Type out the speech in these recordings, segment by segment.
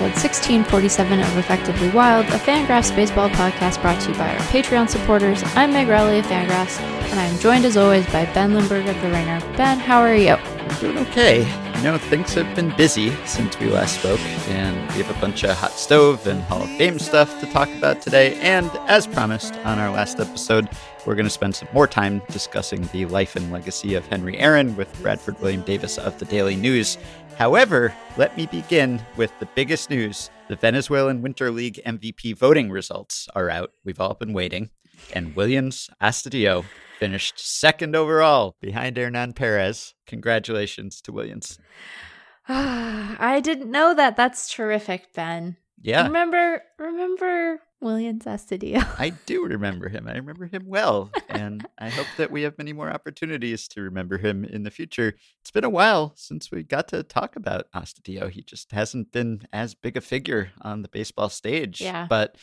episode 1647 of Effectively Wild, a Fangraphs baseball podcast brought to you by our Patreon supporters. I'm Meg Rowley of Fangraphs, and I'm joined as always by Ben Lindbergh of The Ringer. Ben, how are you? I'm doing okay. You know, things have been busy since we last spoke, and we have a bunch of hot stove and Hall of Fame stuff to talk about today. And as promised on our last episode, we're going to spend some more time discussing the life and legacy of Henry Aaron with Bradford William Davis of the Daily News. However, let me begin with the biggest news. The Venezuelan Winter League MVP voting results are out. We've all been waiting. And Willians Astudillo finished second overall behind Hernan Perez. Congratulations to Willians. I didn't know that. That's terrific, Ben. Yeah. Remember, remember Willians Astudillo. I do remember him. I remember him well. and I hope that we have many more opportunities to remember him in the future. It's been a while since we got to talk about Astudillo. He just hasn't been as big a figure on the baseball stage. Yeah. But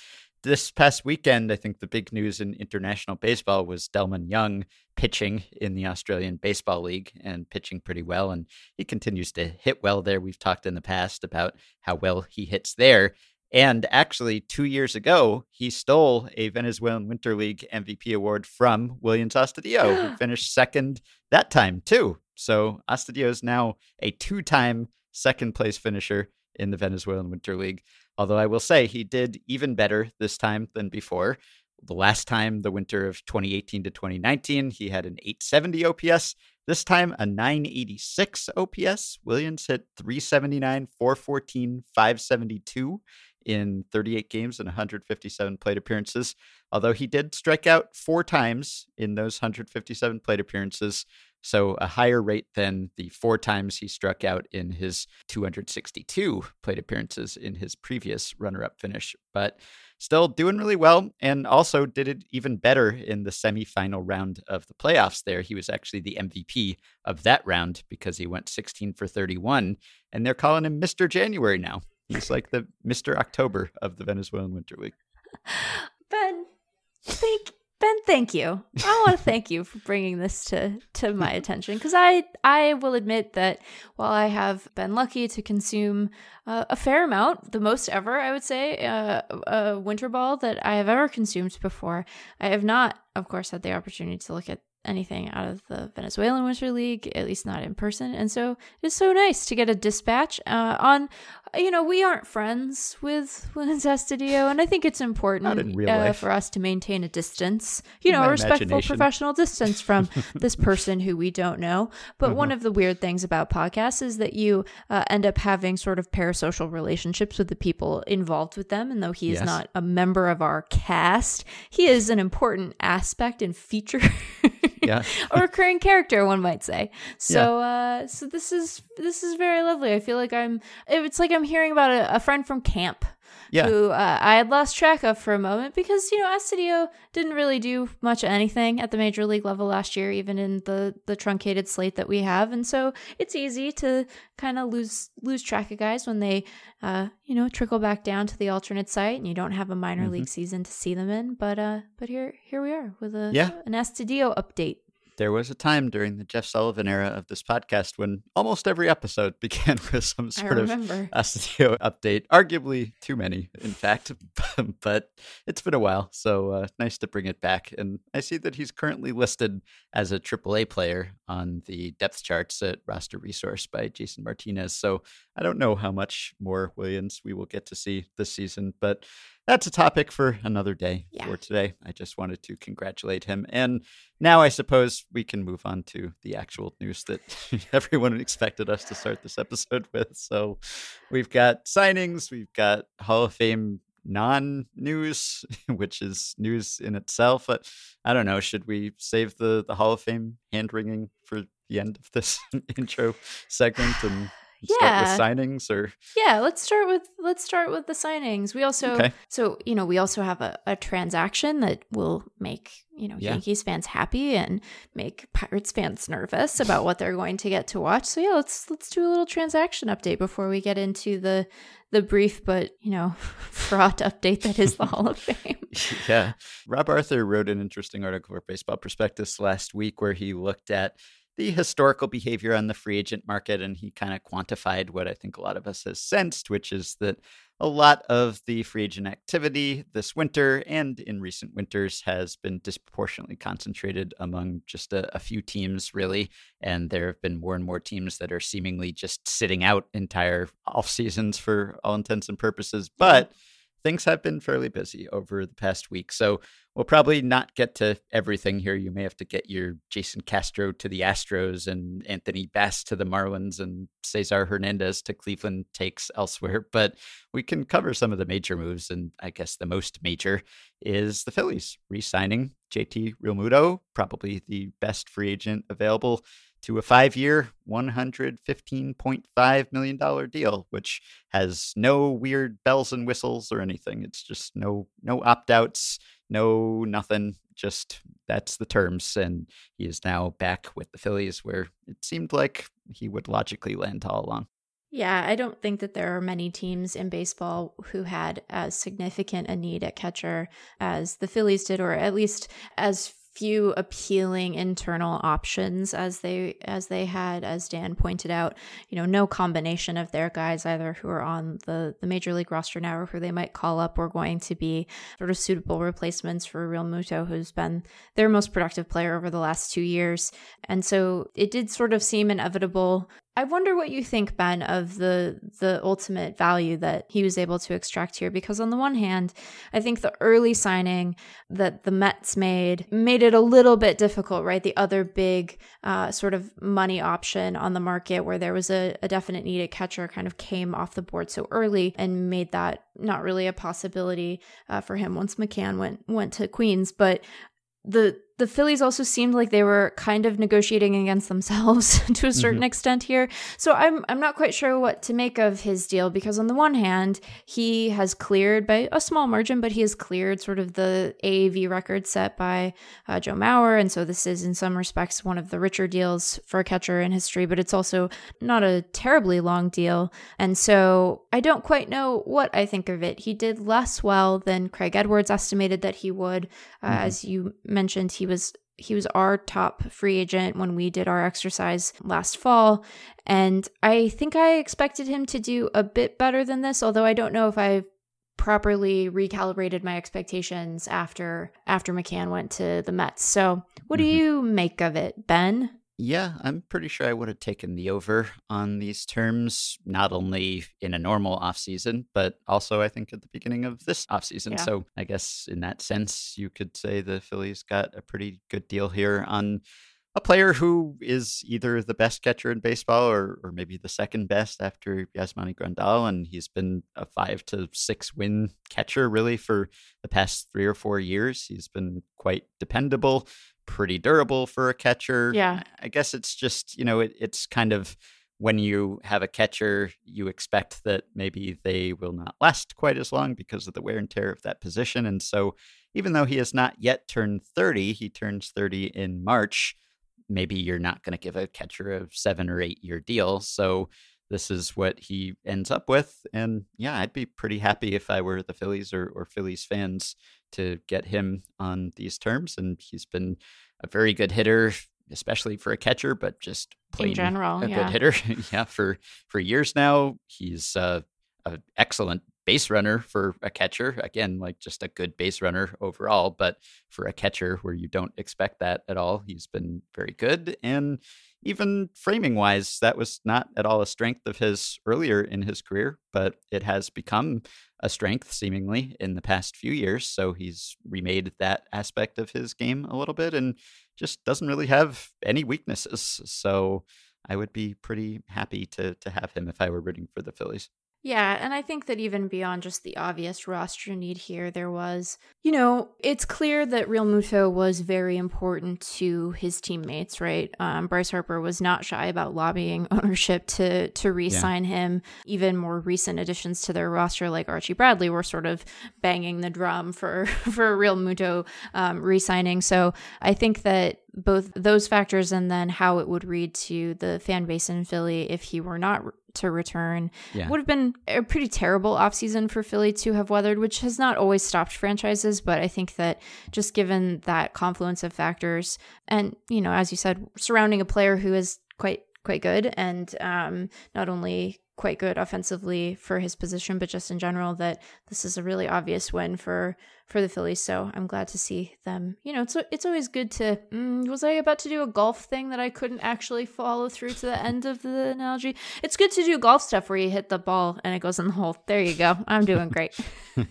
this past weekend, I think the big news in international baseball was Delmon Young pitching in the Australian Baseball League and pitching pretty well. And he continues to hit well there. We've talked in the past about how well he hits there. And actually, two years ago, he stole a Venezuelan Winter League MVP award from Willians Astudillo, who finished second that time, too. So Astudillo is now a two time second place finisher in the Venezuelan Winter League. Although I will say he did even better this time than before. The last time, the winter of 2018 to 2019, he had an 870 OPS. This time, a 986 OPS. Willians hit 379, 414, 572 in 38 games and 157 plate appearances. Although he did strike out four times in those 157 plate appearances, so a higher rate than the four times he struck out in his 262 plate appearances in his previous runner up finish. But still doing really well, and also did it even better in the semifinal round of the playoffs there. He was actually the MVP of that round because he went 16 for 31, and they're calling him Mr. January now. He's like the Mr. October of the Venezuelan Winter Week. Ben, thank Ben, thank you. I want to thank you for bringing this to to my attention because I I will admit that while I have been lucky to consume uh, a fair amount, the most ever I would say, uh, a winter ball that I have ever consumed before, I have not, of course, had the opportunity to look at anything out of the Venezuelan Winter League, at least not in person. And so it's so nice to get a dispatch uh, on. You know, we aren't friends with Willians Astudillo, and I think it's important uh, for us to maintain a distance. You know, a respectful professional distance from this person who we don't know. But uh-huh. one of the weird things about podcasts is that you uh, end up having sort of parasocial relationships with the people involved with them. And though he is yes. not a member of our cast, he is an important aspect and feature yeah. a recurring character, one might say. So, yeah. uh, so this is this is very lovely. I feel like I'm. It's like I'm hearing about a, a friend from camp yeah. who uh, I had lost track of for a moment because you know Astudillo didn't really do much of anything at the major league level last year, even in the the truncated slate that we have, and so it's easy to kind of lose lose track of guys when they uh, you know trickle back down to the alternate site and you don't have a minor mm-hmm. league season to see them in. But uh, but here here we are with a yeah. an Astudillo update there was a time during the Jeff Sullivan era of this podcast when almost every episode began with some sort of Astudillo update. Arguably too many, in fact, but it's been a while, so uh, nice to bring it back. And I see that he's currently listed as a AAA player on the depth charts at Roster Resource by Jason Martinez. So I don't know how much more Willians we will get to see this season, but that's a topic for another day. Yeah. For today, I just wanted to congratulate him. And now I suppose we can move on to the actual news that everyone expected us to start this episode with. So we've got signings, we've got Hall of Fame non news, which is news in itself. But I don't know. Should we save the, the Hall of Fame hand wringing for the end of this intro segment and yeah. signings or yeah let's start with let's start with the signings we also okay. so you know we also have a, a transaction that will make you know yeah. yankees fans happy and make pirates fans nervous about what they're going to get to watch so yeah let's let's do a little transaction update before we get into the the brief but you know fraught update that is the hall of fame yeah rob arthur wrote an interesting article for baseball prospectus last week where he looked at the historical behavior on the free agent market, and he kind of quantified what I think a lot of us has sensed, which is that a lot of the free agent activity this winter and in recent winters has been disproportionately concentrated among just a, a, few teams, really. And there have been more and more teams that are seemingly just sitting out entire off seasons for all intents and purposes. But things have been fairly busy over the past week. So we'll probably not get to everything here. You may have to get your Jason Castro to the Astros and Anthony Bass to the Marlins and Cesar Hernandez to Cleveland takes elsewhere. But we can cover some of the major moves. And I guess the most major is the Phillies re signing JT Realmuto, probably the best free agent available to a five year, $115.5 million deal, which has no weird bells and whistles or anything. It's just no, no opt outs, no nothing. Just that's the terms. And he is now back with the Phillies, where it seemed like he would logically land all along. Yeah, I don't think that there are many teams in baseball who had as significant a need at catcher as the Phillies did, or at least as few appealing internal options as they as they had as Dan pointed out. You know no combination of their guys either who are on the the major league roster now or who they might call up were going to be sort of suitable replacements for Realmuto who's been their most productive player over the last 2 years. And so it did sort of seem inevitable I wonder what you think, Ben, of the the ultimate value that he was able to extract here. Because on the one hand, I think the early signing that the Mets made made it a little bit difficult, right? The other big uh, sort of money option on the market, where there was a, a definite needed catcher, kind of came off the board so early and made that not really a possibility uh, for him once McCann went went to Queens. But the the Phillies also seemed like they were kind of negotiating against themselves to a certain mm-hmm. extent here. So I'm I'm not quite sure what to make of his deal because on the one hand, he has cleared by a small margin, but he has cleared sort of the AAV record set by uh, Joe Mauer, and so this is in some respects one of the richer deals for a catcher in history. But it's also not a terribly long deal, and so I don't quite know what I think of it. He did less well than Craig Edwards estimated that he would, uh, mm-hmm. as you mentioned. He was he was our top free agent when we did our exercise last fall and I think I expected him to do a bit better than this although I don't know if I properly recalibrated my expectations after after McCann went to the Mets. So, what mm-hmm. do you make of it, Ben? Yeah, I'm pretty sure I would have taken the over on these terms, not only in a normal offseason, but also I think at the beginning of this offseason. Yeah. So I guess in that sense, you could say the Phillies got a pretty good deal here on a player who is either the best catcher in baseball or, or maybe the second best after Yasmani Grandal. And he's been a five to six win catcher really for the past three or four years. He's been quite dependable pretty durable for a catcher. Yeah. I guess it's just, you know, it, it's kind of when you have a catcher, you expect that maybe they will not last quite as long because of the wear and tear of that position. And so, even though he has not yet turned 30, he turns 30 in March. Maybe you're not going to give a catcher a seven or eight year deal. So, this is what he ends up with. And yeah, I'd be pretty happy if I were the Phillies or, or Phillies fans to get him on these terms. And he's been a very good hitter, especially for a catcher, but just plain in general, a yeah. good hitter. yeah, for for years now, he's uh, an excellent base runner for a catcher. Again, like just a good base runner overall, but for a catcher where you don't expect that at all, he's been very good. And even framing wise, that was not at all a strength of his earlier in his career, but it has become a strength seemingly in the past few years. So he's remade that aspect of his game a little bit and just doesn't really have any weaknesses. So I would be pretty happy to to have him if I were rooting for the Phillies. Yeah, and I think that even beyond just the obvious roster need here, there was, you know, it's clear that Realmuto was very important to his teammates, right? Um, Bryce Harper was not shy about lobbying ownership to to re-sign yeah. him. Even more recent additions to their roster, like Archie Bradley, were sort of banging the drum for for Realmuto um, re-signing. So I think that both those factors and then how it would read to the fan base in Philly if he were not to return yeah. would have been a pretty terrible offseason for Philly to have weathered, which has not always stopped franchises. But I think that just given that confluence of factors, and, you know, as you said, surrounding a player who is quite quite good and um, not only quite good offensively for his position, but just in general that this is a really obvious win for for the Phillies. So I'm glad to see them. You know, it's it's always good to. Mm, was I about to do a golf thing that I couldn't actually follow through to the end of the analogy? It's good to do golf stuff where you hit the ball and it goes in the hole. There you go. I'm doing great.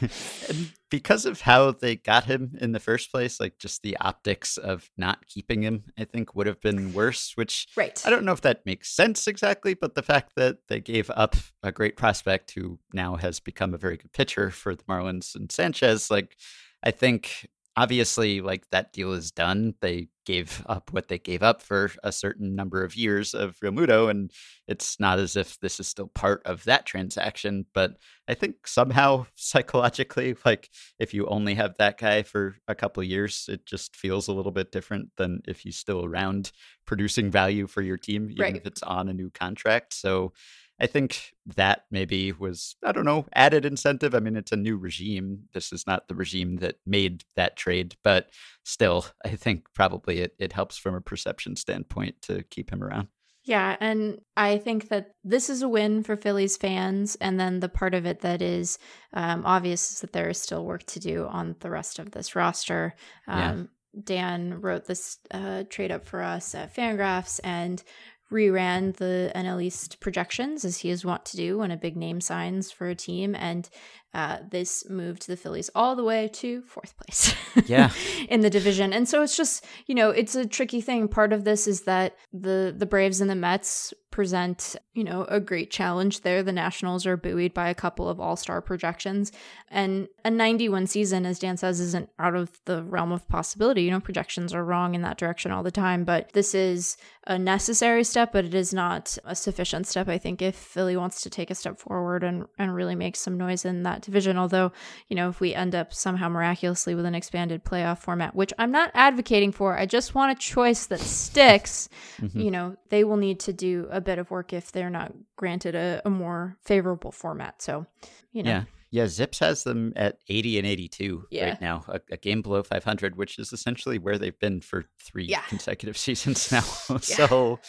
because of how they got him in the first place, like just the optics of not keeping him, I think would have been worse. Which right. I don't know if that makes sense exactly, but the fact that they gave up a great prospect who now has become a very good pitcher for the Marlins and Sanchez, like I think obviously like that deal is done. They gave up what they gave up for a certain number of years of Realmuto, and it's not as if this is still part of that transaction. But I think somehow psychologically, like if you only have that guy for a couple of years, it just feels a little bit different than if he's still around producing value for your team, even right. if it's on a new contract. So I think that maybe was, I don't know, added incentive. I mean, it's a new regime. This is not the regime that made that trade, but still, I think probably it, it helps from a perception standpoint to keep him around. Yeah, and I think that this is a win for Phillies fans. And then the part of it that is um, obvious is that there is still work to do on the rest of this roster. Um, yeah. Dan wrote this uh, trade up for us at Fangraphs, and reran the NL East projections as he is wont to do when a big name signs for a team, and uh, this moved the Phillies all the way to fourth place. yeah, in the division, and so it's just you know it's a tricky thing. Part of this is that the the Braves and the Mets present, you know, a great challenge there. The Nationals are buoyed by a couple of all-star projections and a 91 season as Dan says isn't out of the realm of possibility. You know, projections are wrong in that direction all the time, but this is a necessary step, but it is not a sufficient step. I think if Philly wants to take a step forward and and really make some noise in that division, although, you know, if we end up somehow miraculously with an expanded playoff format, which I'm not advocating for, I just want a choice that sticks, mm-hmm. you know, they will need to do a bit of work if they're not granted a, a more favorable format. So, you know. Yeah. Yeah, Zips has them at 80 and 82 yeah. right now, a, a, game below 500, which is essentially where they've been for three yeah. consecutive seasons now. so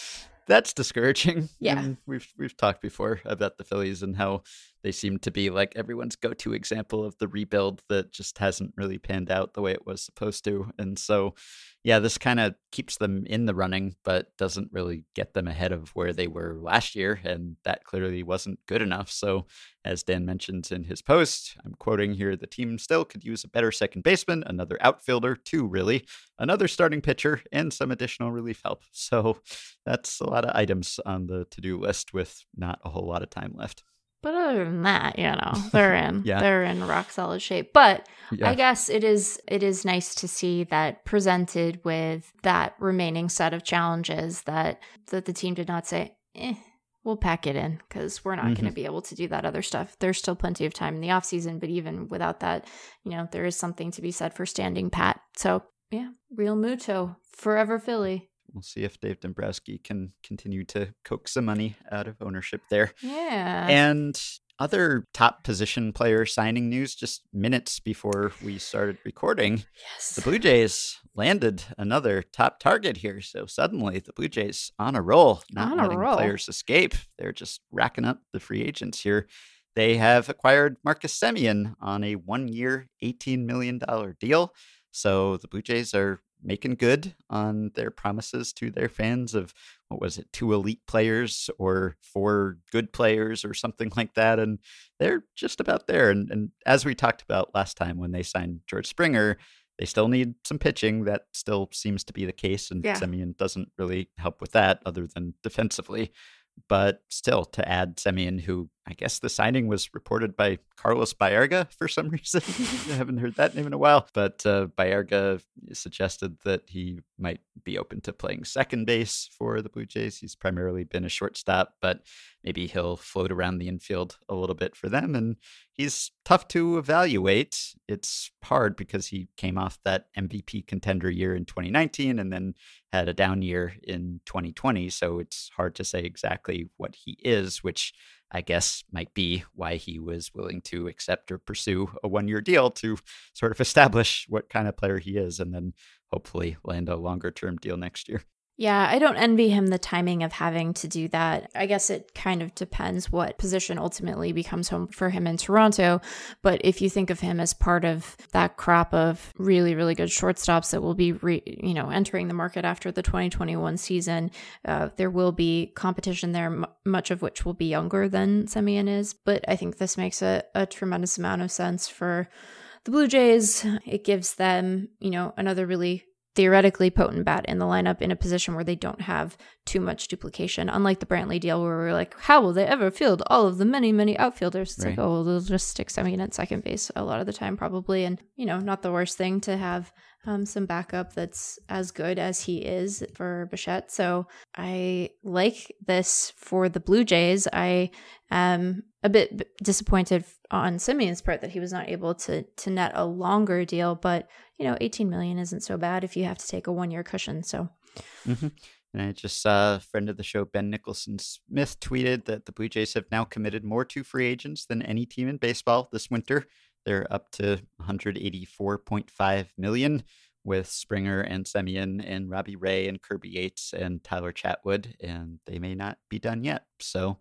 that's discouraging. Yeah, and we've we've talked before about the Phillies and how they seem to be like everyone's go-to example of the rebuild that just hasn't really panned out the way it was supposed to. And so, yeah, this kind of keeps them in the running, but doesn't really get them ahead of where they were last year. And that clearly wasn't good enough. So, as Dan mentions in his post, I'm quoting here the team still could use a better second baseman, another outfielder, too, really, another starting pitcher, and some additional relief help. So, that's a lot of items on the to do list with not a whole lot of time left. But other than that, you know, they're in yeah. they're in rock solid shape. But yeah. I guess it is it is nice to see that presented with that remaining set of challenges that that the team did not say, eh, we'll pack it in because we're not mm-hmm. going to be able to do that other stuff. There's still plenty of time in the off season, but even without that, you know, there is something to be said for standing pat. So yeah, Realmuto, forever Philly we'll see if Dave Dombrowski can continue to coax some money out of ownership there. Yeah. And other top position player signing news just minutes before we started recording. Yes. The Blue Jays landed another top target here. So suddenly the Blue Jays on a roll, not on letting roll. players escape. They're just racking up the free agents here. They have acquired Marcus Semien on a one year, $18 million deal. So the Blue Jays are making good on their promises to their fans of what was it, two elite players or four good players or something like that. And they're just about there. And, and as we talked about last time when they signed George Springer, they still need some pitching. That still seems to be the case. And yeah. Semien doesn't really help with that other than defensively. but still to add Semien, who I guess the signing was reported by Carlos Baerga for some reason. I haven't heard that name in a while, but uh, Baerga suggested that he might be open to playing second base for the Blue Jays. He's primarily been a shortstop, but maybe he'll float around the infield a little bit for them. And he's tough to evaluate. It's hard because he came off that MVP contender year in 2019 and then had a down year in 2020. So it's hard to say exactly what he is, which I guess might be why he was willing to accept or pursue a one year deal to sort of establish what kind of player he is and then hopefully land a longer term deal next year. Yeah, I don't envy him the timing of having to do that. I guess it kind of depends what position ultimately becomes home for him in Toronto. But if you think of him as part of that crop of really, really good shortstops that will be, re, you know, entering the market after the 2021 season, uh, there will be competition there, m- much of which will be younger than Semien is. But I think this makes a, a tremendous amount of sense for the Blue Jays. It gives them, you know, another really theoretically potent bat in the lineup in a position where they don't have too much duplication. Unlike the Brantley deal, where we are like, how will they ever field all of the many, many outfielders? It's right. like, oh, they'll just stick Semien at second base a lot of the time, probably. And, you know, not the worst thing to have um, some backup that's as good as he is for Bichette. So I like this for the Blue Jays. I am a bit disappointed on Semien's part that he was not able to to net a longer deal, but you know, 18 million isn't so bad if you have to take a one year cushion. So. Mm-hmm. And I just saw a friend of the show, Ben Nicholson Smith, tweeted that the Blue Jays have now committed more to free agents than any team in baseball this winter. They're up to 184.5 million with Springer and Semien and Robbie Ray and Kirby Yates and Tyler Chatwood, and they may not be done yet. So,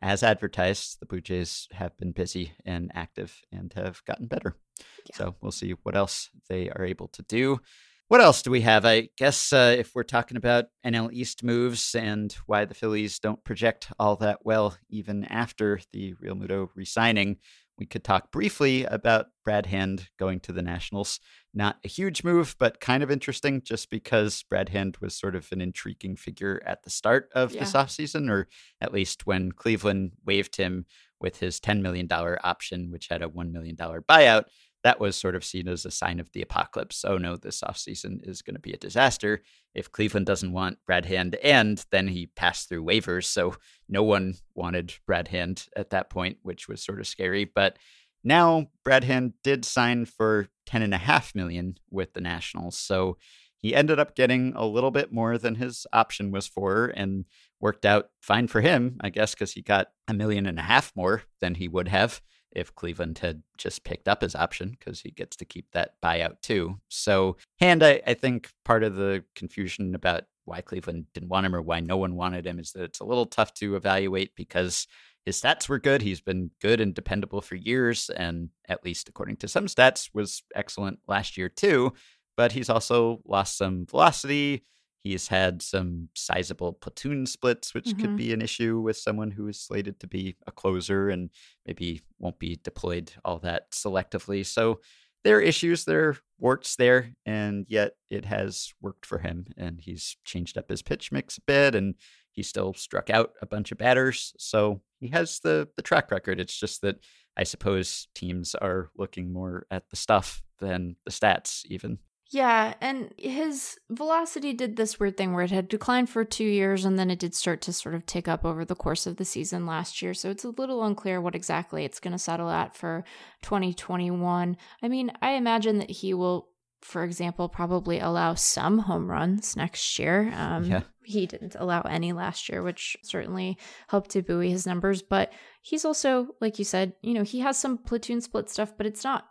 as advertised, the Blue Jays have been busy and active and have gotten better. Yeah. So, we'll see what else they are able to do. What else do we have? I guess uh, if we're talking about NL East moves and why the Phillies don't project all that well even after the Realmuto resigning, we could talk briefly about Brad Hand going to the Nationals. Not a huge move, but kind of interesting just because Brad Hand was sort of an intriguing figure at the start of yeah. this offseason, or at least when Cleveland waived him with his $10 million option, which had a $1 million buyout that was sort of seen as a sign of the apocalypse. Oh no, this offseason is going to be a disaster. If Cleveland doesn't want Brad Hand to end, then he passed through waivers. So no one wanted Brad Hand at that point, which was sort of scary. But now Brad Hand did sign for ten and a half million with the Nationals. So he ended up getting a little bit more than his option was for and worked out fine for him, I guess, because he got a million and a half more than he would have if Cleveland had just picked up his option because he gets to keep that buyout too. So, and I, I think part of the confusion about why Cleveland didn't want him or why no one wanted him is that it's a little tough to evaluate because his stats were good. He's been good and dependable for years, and at least according to some stats, was excellent last year too. But he's also lost some velocity. He's had some sizable platoon splits, which mm-hmm. could be an issue with someone who is slated to be a closer and maybe won't be deployed all that selectively. So there are issues, there are warts there, and yet it has worked for him. And he's changed up his pitch mix a bit, and he still struck out a bunch of batters. So he has the the track record. It's just that I suppose teams are looking more at the stuff than the stats, even. Yeah, and his velocity did this weird thing where it had declined for two years and then it did start to sort of tick up over the course of the season last year. So it's a little unclear what exactly it's going to settle at for 2021. I mean, I imagine that he will, for example, probably allow some home runs next year. Um, yeah. He didn't allow any last year, which certainly helped to buoy his numbers. But he's also, like you said, you know, he has some platoon split stuff, but it's not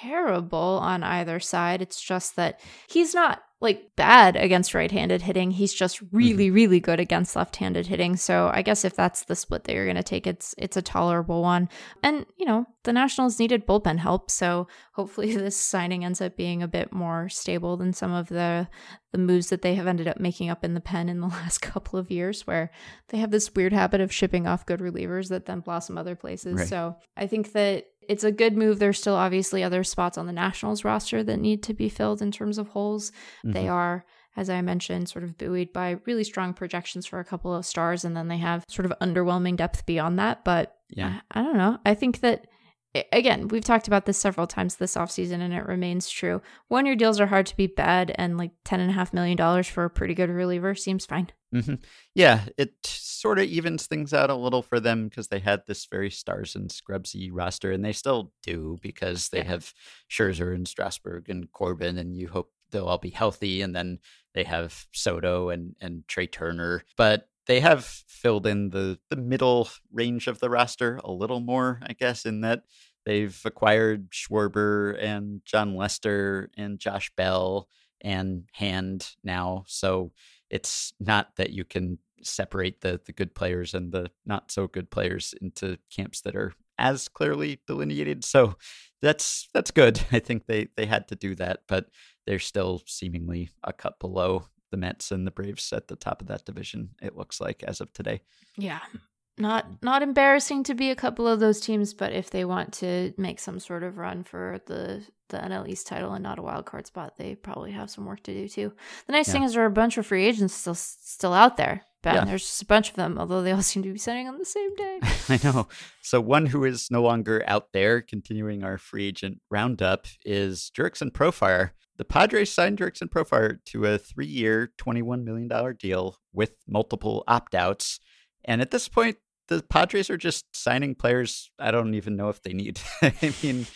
terrible on either side. It's just that he's not like bad against right-handed hitting. He's just really, mm-hmm. really good against left-handed hitting. So I guess if that's the split that you're going to take, it's it's a tolerable one. And you know, the Nationals needed bullpen help, so hopefully this signing ends up being a bit more stable than some of the the moves that they have ended up making up in the pen in the last couple of years, where they have this weird habit of shipping off good relievers that then blossom other places. Right. So I think that it's a good move. There's still obviously other spots on the Nationals roster that need to be filled in terms of holes. Mm-hmm. They are as I mentioned, sort of buoyed by really strong projections for a couple of stars, and then they have sort of underwhelming depth beyond that. But yeah, I, I don't know. I think that again, we've talked about this several times this offseason and it remains true. One year deals are hard to be bad, and like $10.5 million for a pretty good reliever seems fine. Mm-hmm. Yeah, it sort of evens things out a little for them because they had this very stars and scrubsy roster, and they still do because they yeah. have Scherzer and Strasburg and Corbin, and you hope they'll all be healthy. And then they have Soto and, and Trea Turner. But they have filled in the, the middle range of the roster a little more, I guess, in that they've acquired Schwarber and Jon Lester and Josh Bell and Hand now. So it's not that you can separate the the good players and the not so good players into camps that are as clearly delineated. So that's that's good. I think they they had to do that, but they're still seemingly a cut below the Mets and the Braves at the top of that division. It looks like as of today. Yeah. Not mm-hmm. not embarrassing to be a couple of those teams, but if they want to make some sort of run for the the NL East title and not a wild card spot, they probably have some work to do too. The nice yeah. thing is there are a bunch of free agents still still out there. Ben, yeah. there's just a bunch of them, although they all seem to be signing on the same day. I know. So one who is no longer out there, continuing our free agent roundup, is Jurickson Profar. The Padres signed Jurickson Profar to a three-year, $21 million deal with multiple opt-outs. And at this point, the Padres are just signing players I don't even know if they need. I mean,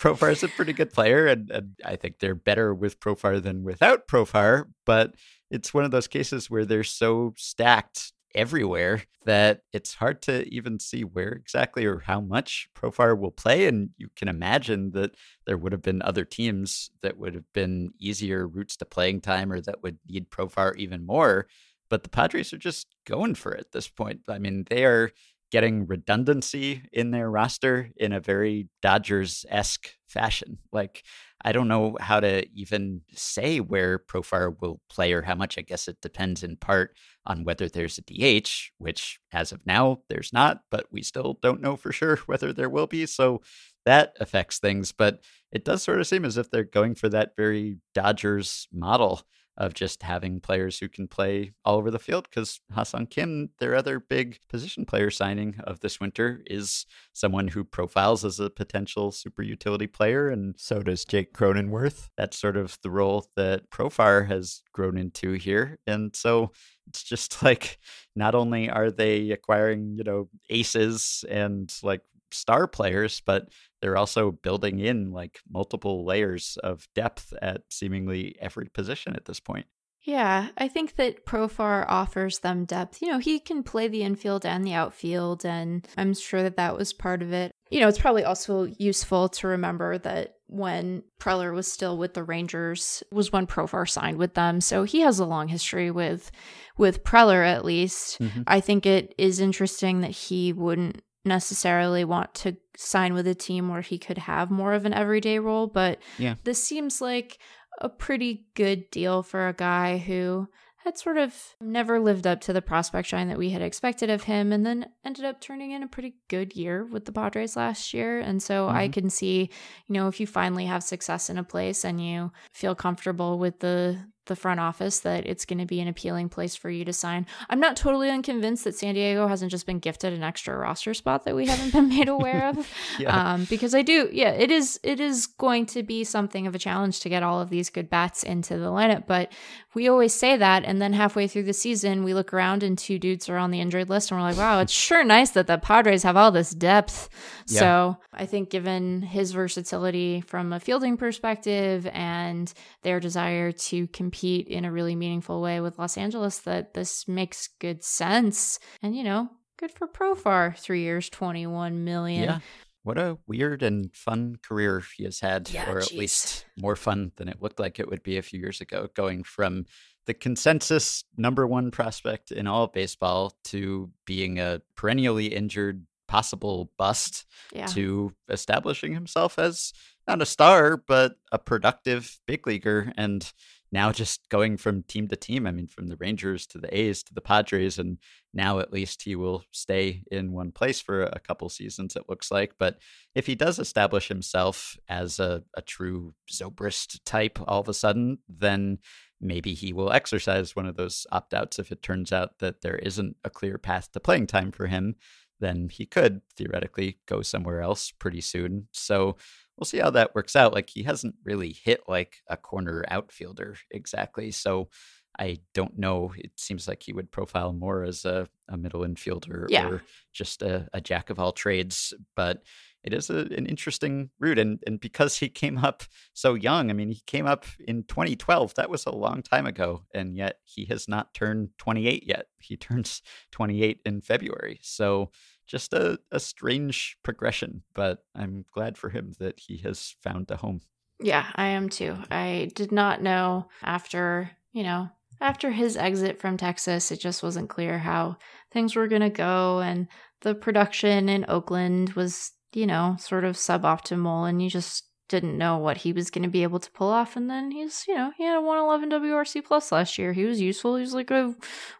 Profar is a pretty good player, and, and, I think they're better with Profar than without Profar. But it's one of those cases where they're so stacked everywhere that it's hard to even see where exactly or how much Profar will play. And you can imagine that there would have been other teams that would have been easier routes to playing time or that would need Profar even more. But the Padres are just going for it at this point. I mean, they are getting redundancy in their roster in a very Dodgers esque fashion. Like, I don't know how to even say where Profar will play or how much. I guess it depends in part on whether there's a DH, which as of now, there's not, but we still don't know for sure whether there will be. So that affects things. But it does sort of seem as if they're going for that very Dodgers model of just having players who can play all over the field because Ha-Seong Kim, their other big position player signing of this winter, is someone who profiles as a potential super utility player, and so does Jake Cronenworth. That's sort of the role that Profar has grown into here. And so it's just like not only are they acquiring, you know, aces and like star players, but they're also building in like multiple layers of depth at seemingly every position at this point. Yeah, I think that Profar offers them depth. You know, he can play the infield and the outfield, and I'm sure that that was part of it. You know, it's probably also useful to remember that when Preller was still with the Rangers was when Profar signed with them. So he has a long history with with Preller at least. Mm-hmm. I think it is interesting that he wouldn't necessarily want to sign with a team where he could have more of an everyday role, but yeah. this seems like a pretty good deal for a guy who had sort of never lived up to the prospect shine that we had expected of him and then ended up turning in a pretty good year with the Padres last year. And so mm-hmm. I can see, you know, if you finally have success in a place and you feel comfortable with the the front office that it's going to be an appealing place for you to sign. I'm not totally unconvinced that San Diego hasn't just been gifted an extra roster spot that we haven't been made aware of. yeah. um, because I do, yeah, it is it is going to be something of a challenge to get all of these good bats into the lineup. But we always say that, and then halfway through the season, we look around and two dudes are on the injured list, and we're like, wow, it's sure nice that the Padres have all this depth. Yeah. So I think, given his versatility from a fielding perspective and their desire to compete in a really meaningful way with Los Angeles, that this makes good sense. And you know, good for Profar, three years, twenty-one million. Yeah what a weird and fun career he has had, yeah, or at geez. least more fun than it looked like it would be a few years ago, going from the consensus number one prospect in all of baseball to being a perennially injured possible bust yeah. to establishing himself as not a star, but a productive big leaguer. And now just going from team to team. I mean, from the Rangers to the A's to the Padres, and now at least he will stay in one place for a couple seasons, it looks like. But if he does establish himself as a, a true Zobrist type all of a sudden, then maybe he will exercise one of those opt outs if it turns out that there isn't a clear path to playing time for him. Then he could theoretically go somewhere else pretty soon. So we'll see how that works out. Like he hasn't really hit like a corner outfielder exactly. So I don't know. It seems like he would profile more as a, a middle infielder yeah. or just a, a jack of all trades. But it is a, an interesting route. And, and because he came up so young, I mean, he came up in 2012. That was a long time ago. And yet he has not turned 28 yet. He turns 28 in February. So just a, a strange progression. But I'm glad for him that he has found a home. Yeah, I am too. I did not know after, you know, after his exit from Texas, it just wasn't clear how things were going to go. And the production in Oakland was, you know, sort of suboptimal. And you just didn't know what he was going to be able to pull off. And then he's, you know, he had a 111 WRC plus last year. He was useful. He was like a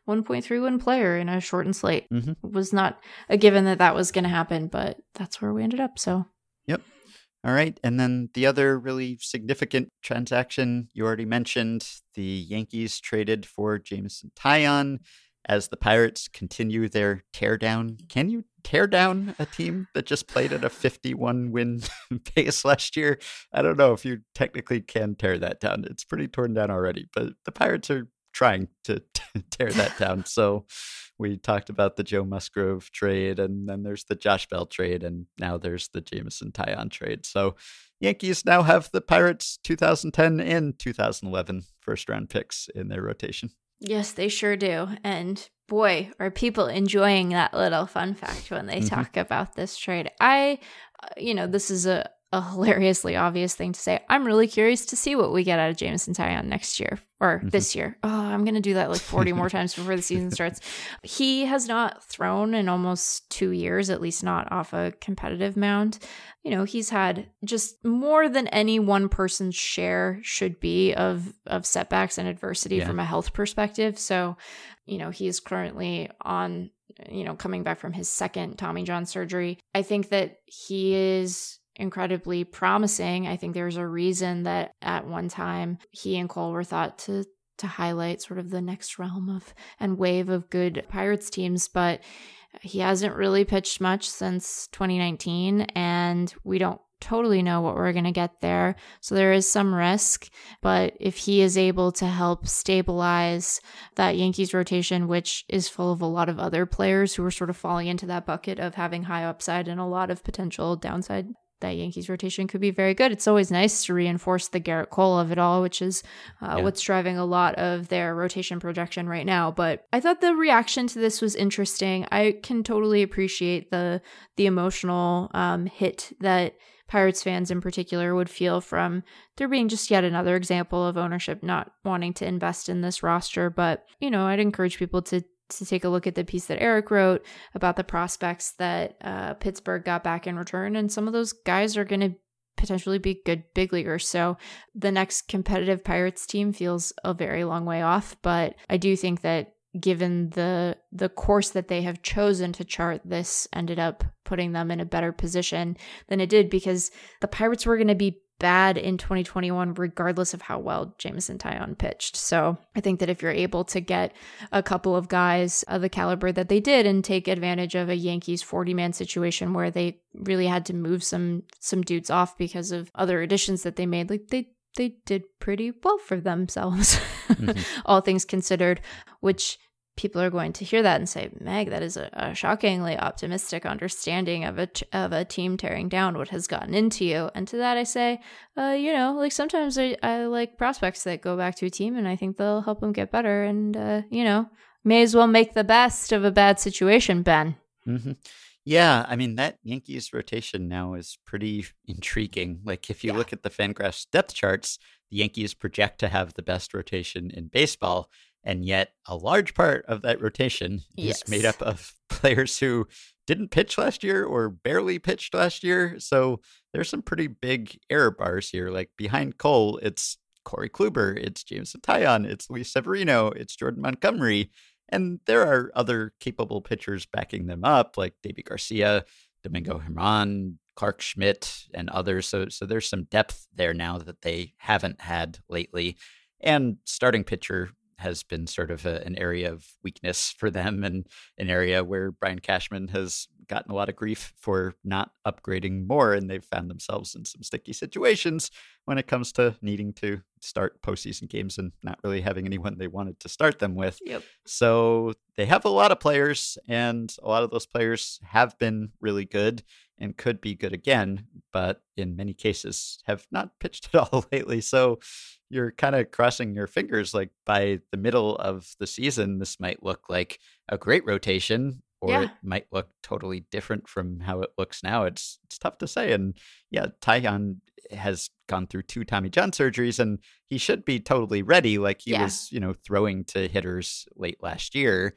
1.3 win player in a shortened slate. Mm-hmm. It was not a given that that was going to happen, but that's where we ended up. So, yep. All right. And then the other really significant transaction you already mentioned the Yankees traded for Jameson Taillon as the Pirates continue their teardown. Can you tear down a team that just played at a 51 win pace last year? I don't know if you technically can tear that down. It's pretty torn down already, but the Pirates are trying to tear that down. So we talked about the Joe Musgrove trade, and then there's the Josh Bell trade, and now there's the Jameson Taillon trade. So Yankees now have the Pirates 2010 and 2011 first round picks in their rotation. Yes, they sure do. And boy, are people enjoying that little fun fact when they mm-hmm. talk about this trade. I, uh, you know, this is a, a hilariously obvious thing to say. I'm really curious to see what we get out of Jameson Taillon next year or mm-hmm. this year. Oh, I'm going to do that like 40 more times before the season starts. He has not thrown in almost two years, at least not off a competitive mound. You know, he's had just more than any one person's share should be of of setbacks and adversity yeah. from a health perspective. So, you know, he is currently on you know, coming back from his second Tommy John surgery. I think that he is incredibly promising. I think there's a reason that at one time he and Cole were thought to to highlight sort of the next realm of and wave of good Pirates teams, but he hasn't really pitched much since 2019 and we don't totally know what we're going to get there. So there is some risk, but if he is able to help stabilize that Yankees rotation, which is full of a lot of other players who are sort of falling into that bucket of having high upside and a lot of potential downside that Yankees rotation could be very good. It's always nice to reinforce the Gerrit Cole of it all, which is uh, yeah. what's driving a lot of their rotation projection right now. But I thought the reaction to this was interesting. I can totally appreciate the the emotional um, hit that Pirates fans in particular would feel from there being just yet another example of ownership not wanting to invest in this roster. But you know, I'd encourage people to to take a look at the piece that Eric wrote about the prospects that uh, Pittsburgh got back in return. And some of those guys are going to potentially be good big leaguers. So the next competitive Pirates team feels a very long way off. But I do think that given the the course that they have chosen to chart this ended up putting them in a better position than it did because the pirates were going to be bad in 2021, regardless of how well Jameson Taillon pitched. So I think that if you're able to get a couple of guys of the caliber that they did and take advantage of a Yankees 40 man situation where they really had to move some some dudes off because of other additions that they made, like they they did pretty well for themselves, mm-hmm. all things considered, which people are going to hear that and say, Meg, that is a, a shockingly optimistic understanding of a, of a team tearing down what has gotten into you. And to that, I say, uh, you know, like sometimes I, I like prospects that go back to a team and I think they'll help them get better. And, uh, you know, may as well make the best of a bad situation, Ben. Mm-hmm. Yeah, I mean that Yankees rotation now is pretty intriguing. Like if you yeah. look at the Fangraphs depth charts, the Yankees project to have the best rotation in baseball, and yet, a large part of that rotation yes. is made up of players who didn't pitch last year or barely pitched last year. So there's some pretty big error bars here. Like behind Cole, it's Corey Kluber, it's James Taillon, it's Luis Severino, it's Jordan Montgomery. And there are other capable pitchers backing them up, like Deivi Garcia, Domingo Germán, Clarke Schmidt, and others. So, so there's some depth there now that they haven't had lately. And starting pitcher has been sort of a, an area of weakness for them and an area where Brian Cashman has gotten a lot of grief for not upgrading more. And they've found themselves in some sticky situations when it comes to needing to start postseason games and not really having anyone they wanted to start them with. Yep. So they have a lot of players, and a lot of those players have been really good and could be good again, but in many cases have not pitched at all lately. So you're kind of crossing your fingers like by the middle of the season this might look like a great rotation or Yeah. it might look totally different from how it looks now. It's it's tough to say. And yeah, Taillon has gone through two Tommy John surgeries and he should be totally ready. Like he Yeah. was, you know, throwing to hitters late last year.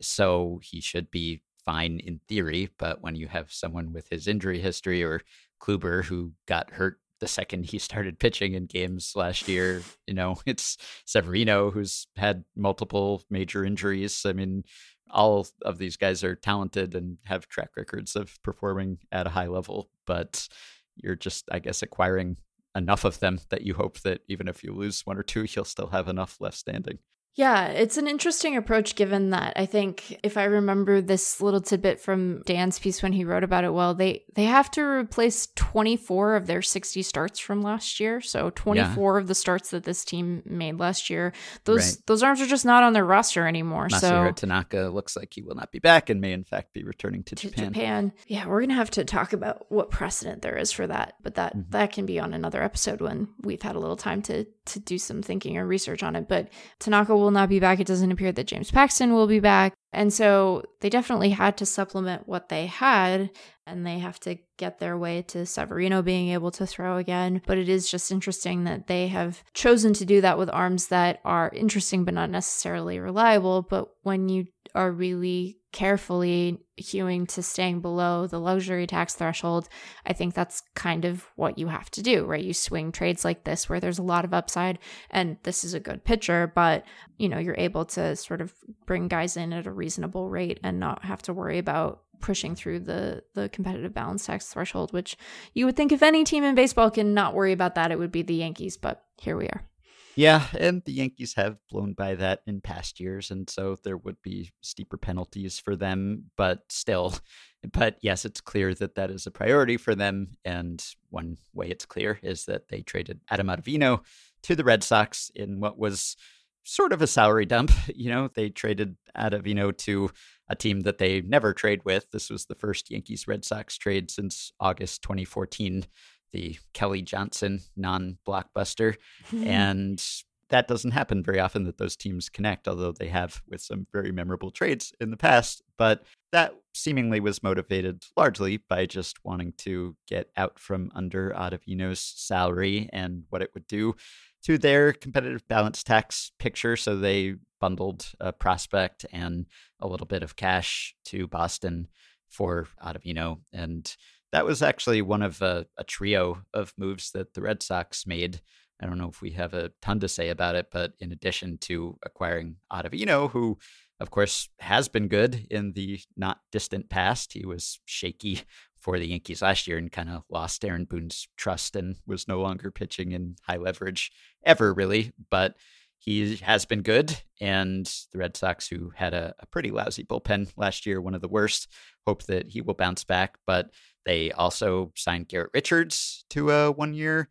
So he should be fine in theory. But when you have someone with his injury history or Kluber who got hurt the second he started pitching in games last year, you know, it's Severino who's had multiple major injuries. I mean, all of these guys are talented and have track records of performing at a high level, but you're just, I guess, acquiring enough of them that you hope that even if you lose one or two, you'll still have enough left standing. Yeah, it's an interesting approach given that I think if I remember this little tidbit from Dan's piece when he wrote about it well, they they have to replace 24 of their 60 starts from last year. So 24 of the starts that this team made last year, those Right. those arms are just not on their roster anymore. Masahiro so Tanaka looks like he will not be back and may, in fact, be returning to, to Japan. Japan. Yeah, we're gonna have to talk about what precedent there is for that, but that Mhm. that can be on another episode when we've had a little time to to do some thinking or research on it. But Tanaka will not be back. It doesn't appear that James Paxton will be back, and so they definitely had to supplement what they had, and they have to get their way to Severino being able to throw again. But it is just interesting that they have chosen to do that with arms that are interesting but not necessarily reliable. But when you are really carefully hewing to staying below the luxury tax threshold, I think that's kind of what you have to do, right? You swing trades like this where there's a lot of upside and this is a good pitcher, but you know, you're able to sort of bring guys in at a reasonable rate and not have to worry about pushing through the the competitive balance tax threshold, which you would think if any team in baseball can not worry about that, it would be the Yankees, but here we are. Yeah, and the Yankees have blown by that in past years, and so there would be steeper penalties for them, but still. But yes, it's clear that that is a priority for them, and one way it's clear is that they traded Adam Ottavino to the Red Sox in what was sort of a salary dump. You know, they traded Ottavino to a team that they never trade with. This was the first Yankees Red Sox trade since August 2014, the Kelly Johnson non blockbuster and that doesn't happen very often that those teams connect although they have with some very memorable trades in the past but that seemingly was motivated largely by just wanting to get out from under Ottavino's salary and what it would do to their competitive balance tax picture. So they bundled a prospect and a little bit of cash to Boston for Ottavino and that was actually one of a, a trio of moves that the Red Sox made. I don't know if we have a ton to say about it, but in addition to acquiring Ottavino, who of course has been good in the not distant past, he was shaky for the Yankees last year and kind of lost Aaron Boone's trust and was no longer pitching in high leverage ever really, but he has been good. And the Red Sox, who had a, a pretty lousy bullpen last year, one of the worst, hope that he will bounce back. But they also signed Garrett Richards to a one year,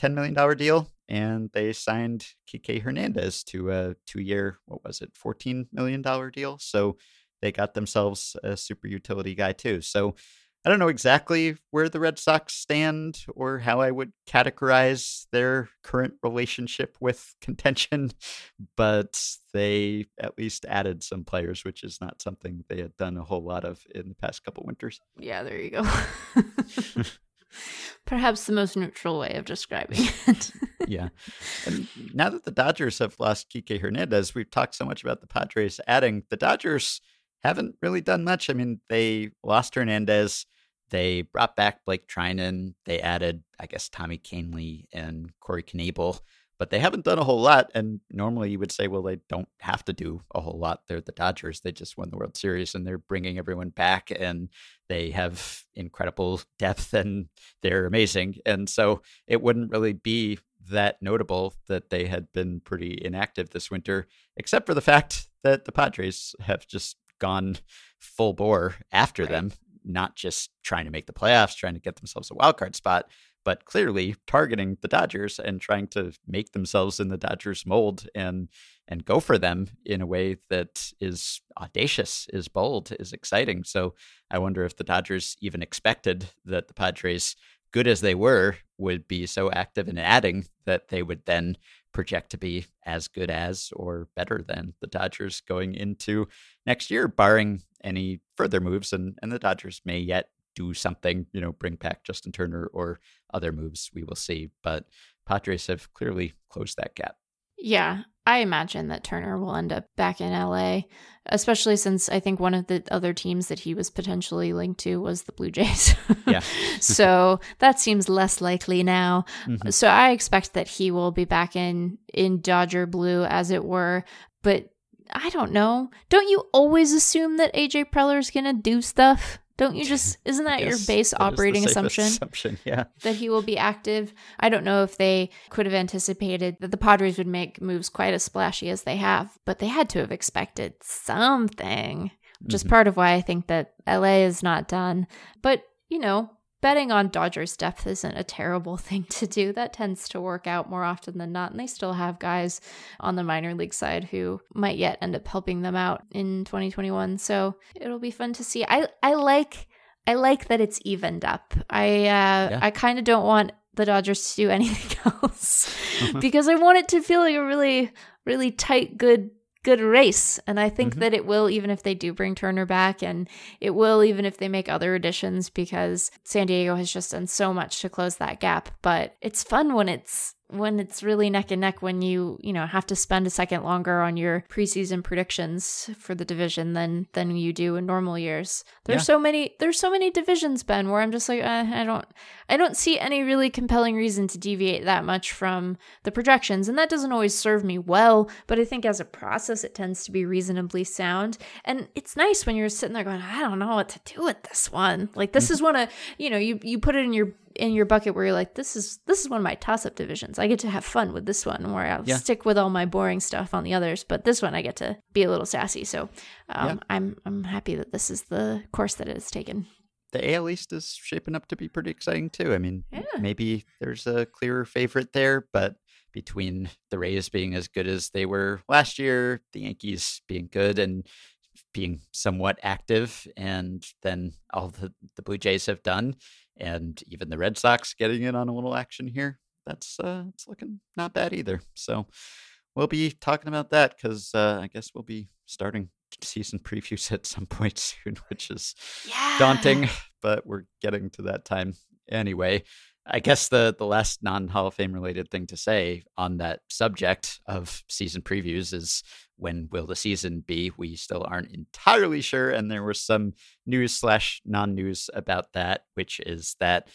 $10 million deal. And they signed Kike Hernandez to a two year, what was it, $14 million deal. So they got themselves a super utility guy too. So I don't know exactly where the Red Sox stand or how I would categorize their current relationship with contention, but they at least added some players, which is not something they had done a whole lot of in the past couple winters. Yeah, there you go. Perhaps the most neutral way of describing it. yeah. And now that the Dodgers have lost Kike Hernandez, we've talked so much about the Padres adding. The Dodgers haven't really done much. I mean, they lost Hernandez. They brought back Blake Treinen. They added, I guess, Tommy Kahnle and Corey Knebel, but they haven't done a whole lot. And normally you would say, well, they don't have to do a whole lot. They're the Dodgers. They just won the World Series and they're bringing everyone back and they have incredible depth and they're amazing. And so it wouldn't really be that notable that they had been pretty inactive this winter, except for the fact that the Padres have just gone full bore after right. them, not just trying to make the playoffs, trying to get themselves a wild card spot, but clearly targeting the Dodgers and trying to make themselves in the Dodgers mold and and go for them in a way that is audacious, is bold, is exciting. So I wonder if the Dodgers even expected that the Padres, good as they were, would be so active in adding that they would then project to be as good as or better than the Dodgers going into next year, barring any further moves. And, and the Dodgers may yet do something, you know, bring back Justin Turner or other moves. We will see. But Padres have clearly closed that gap. Yeah, I imagine that Turner will end up back in LA, especially since I think one of the other teams that he was potentially linked to was the Blue Jays. yeah. so that seems less likely now. Mm-hmm. So I expect that he will be back in in Dodger blue as it were, but I don't know. Don't you always assume that AJ Preller is going to do stuff? Don't you just isn't that your base that operating assumption? Assumption, yeah. That he will be active. I don't know if they could have anticipated that the Padres would make moves quite as splashy as they have, but they had to have expected something. Which is mm-hmm. part of why I think that LA is not done. But, you know, betting on Dodgers depth isn't a terrible thing to do. That tends to work out more often than not. And they still have guys on the minor league side who might yet end up helping them out in 2021. So it'll be fun to see. I, I like I like that it's evened up. I uh, yeah. I kind of don't want the Dodgers to do anything else because I want it to feel like a really really tight good good race. And I think mm-hmm. that it will, even if they do bring Turner back, and it will, even if they make other additions, because San Diego has just done so much to close that gap. But it's fun when it's when it's really neck and neck when you you know have to spend a second longer on your preseason predictions for the division than than you do in normal years there's yeah. so many there's so many divisions ben where i'm just like uh, i don't i don't see any really compelling reason to deviate that much from the projections and that doesn't always serve me well but i think as a process it tends to be reasonably sound and it's nice when you're sitting there going i don't know what to do with this one like this mm-hmm. is one of you know you you put it in your in your bucket where you're like, this is this is one of my toss up divisions. I get to have fun with this one, where I'll yeah. stick with all my boring stuff on the others, but this one I get to be a little sassy. So um, yeah. I'm I'm happy that this is the course that it has taken. The AL East is shaping up to be pretty exciting too. I mean, yeah. maybe there's a clearer favorite there, but between the Rays being as good as they were last year, the Yankees being good and being somewhat active, and then all the, the Blue Jays have done, and even the Red Sox getting in on a little action here. That's uh, it's looking not bad either. So we'll be talking about that because uh, I guess we'll be starting season previews at some point soon, which is yeah. daunting, but we're getting to that time anyway. I guess the the last non Hall of Fame related thing to say on that subject of season previews is when will the season be? We still aren't entirely sure, and there was some news slash non news about that, which is that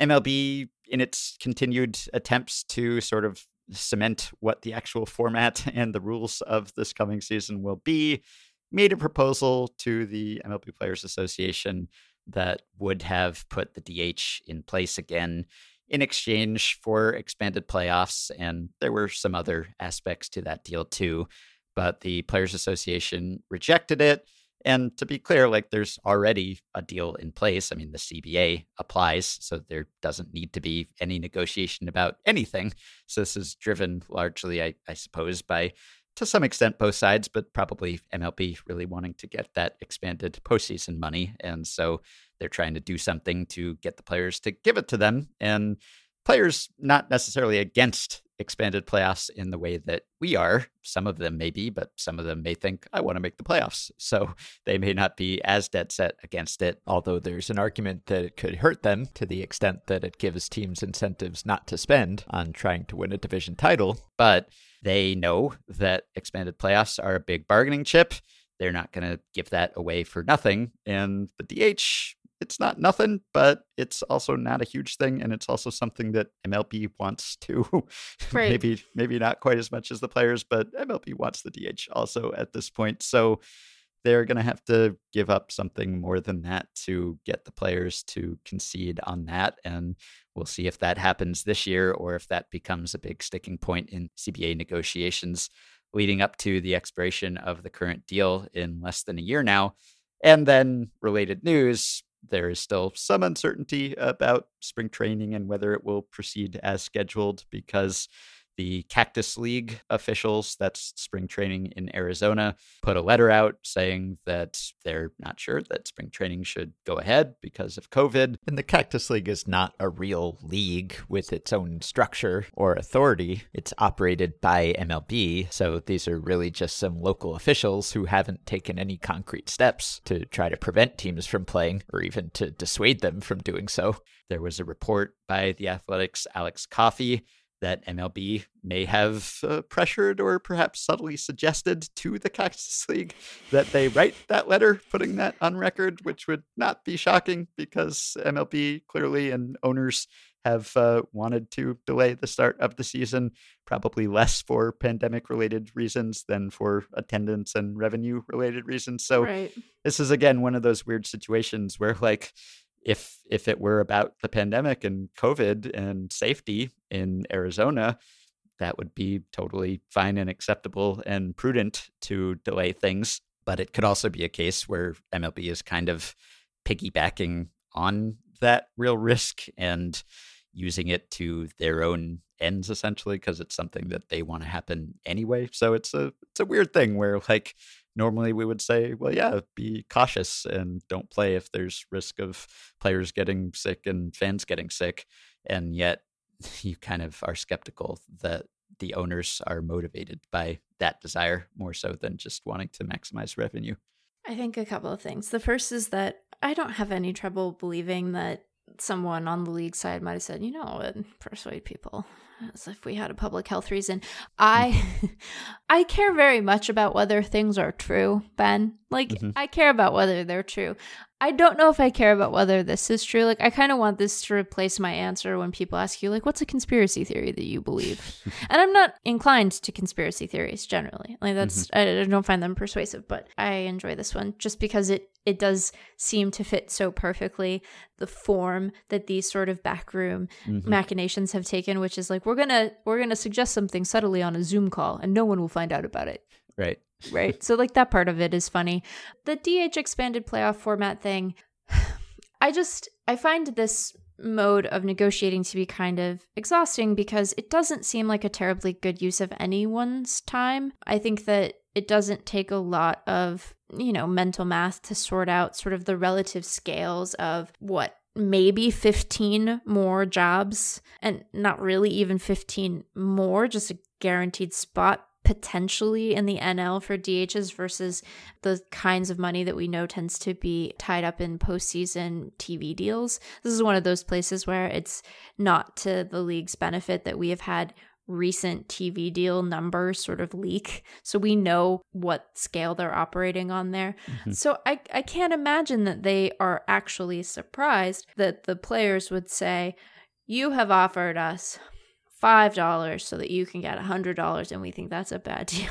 MLB in its continued attempts to sort of cement what the actual format and the rules of this coming season will be, made a proposal to the MLB Players Association that would have put the DH in place again in exchange for expanded playoffs. And there were some other aspects to that deal too. But the Players Association rejected it. And to be clear, like there's already a deal in place. I mean, the CBA applies, so there doesn't need to be any negotiation about anything. So this is driven largely, I, I suppose, by to some extent both sides, but probably MLB really wanting to get that expanded postseason money. And so they're trying to do something to get the players to give it to them. And players not necessarily against expanded playoffs in the way that we are. Some of them may be, but some of them may think, I want to make the playoffs. So they may not be as dead set against it. Although there's an argument that it could hurt them to the extent that it gives teams incentives not to spend on trying to win a division title. But they know that expanded playoffs are a big bargaining chip. They're not going to give that away for nothing. And the DH, it's not nothing, but it's also not a huge thing. And it's also something that MLB wants to. Right. maybe, maybe not quite as much as the players, but MLB wants the DH also at this point. So they're going to have to give up something more than that to get the players to concede on that. And we'll see if that happens this year or if that becomes a big sticking point in CBA negotiations leading up to the expiration of the current deal in less than a year now. And then related news there is still some uncertainty about spring training and whether it will proceed as scheduled because the Cactus League officials, that's spring training in Arizona, put a letter out saying that they're not sure that spring training should go ahead because of COVID. And the Cactus League is not a real league with its own structure or authority. It's operated by MLB. So these are really just some local officials who haven't taken any concrete steps to try to prevent teams from playing or even to dissuade them from doing so. There was a report by the Athletic's Alex Coffey that MLB may have uh, pressured or perhaps subtly suggested to the Cactus League that they write that letter, putting that on record, which would not be shocking because MLB clearly and owners have uh, wanted to delay the start of the season, probably less for pandemic related reasons than for attendance and revenue related reasons. So, right. this is again one of those weird situations where, like, if if it were about the pandemic and COVID and safety in Arizona, that would be totally fine and acceptable and prudent to delay things. But it could also be a case where MLB is kind of piggybacking on that real risk and using it to their own ends essentially because it's something that they want to happen anyway. So it's a it's a weird thing where like normally we would say, well, yeah, be cautious and don't play if there's risk of players getting sick and fans getting sick. And yet you kind of are skeptical that the owners are motivated by that desire more so than just wanting to maximize revenue. I think a couple of things. The first is that I don't have any trouble believing that someone on the league side might have said, you know, what, persuade people as if we had a public health reason. I I care very much about whether things are true, Ben. Like mm-hmm. I care about whether they're true. I don't know if I care about whether this is true. Like, I kind of want this to replace my answer when people ask you, like, what's a conspiracy theory that you believe? and I'm not inclined to conspiracy theories generally. Like, that's, mm-hmm. I, I don't find them persuasive, but I enjoy this one just because it, it does seem to fit so perfectly the form that these sort of backroom mm-hmm. machinations have taken, which is like, we're going to, we're going to suggest something subtly on a Zoom call and no one will find out about it. Right right? so like that part of it is funny. The DH expanded playoff format thing, I just I find this mode of negotiating to be kind of exhausting because it doesn't seem like a terribly good use of anyone's time. I think that it doesn't take a lot of, you know, mental math to sort out sort of the relative scales of what maybe 15 more jobs and not really even 15 more, just a guaranteed spot potentially in the NL for DHs versus the kinds of money that we know tends to be tied up in postseason TV deals. This is one of those places where it's not to the league's benefit that we have had recent TV deal numbers sort of leak. So we know what scale they're operating on there. Mm-hmm. So I, I can't imagine that they are actually surprised that the players would say, You have offered us $5 so that you can get a $100 and we think that's a bad deal.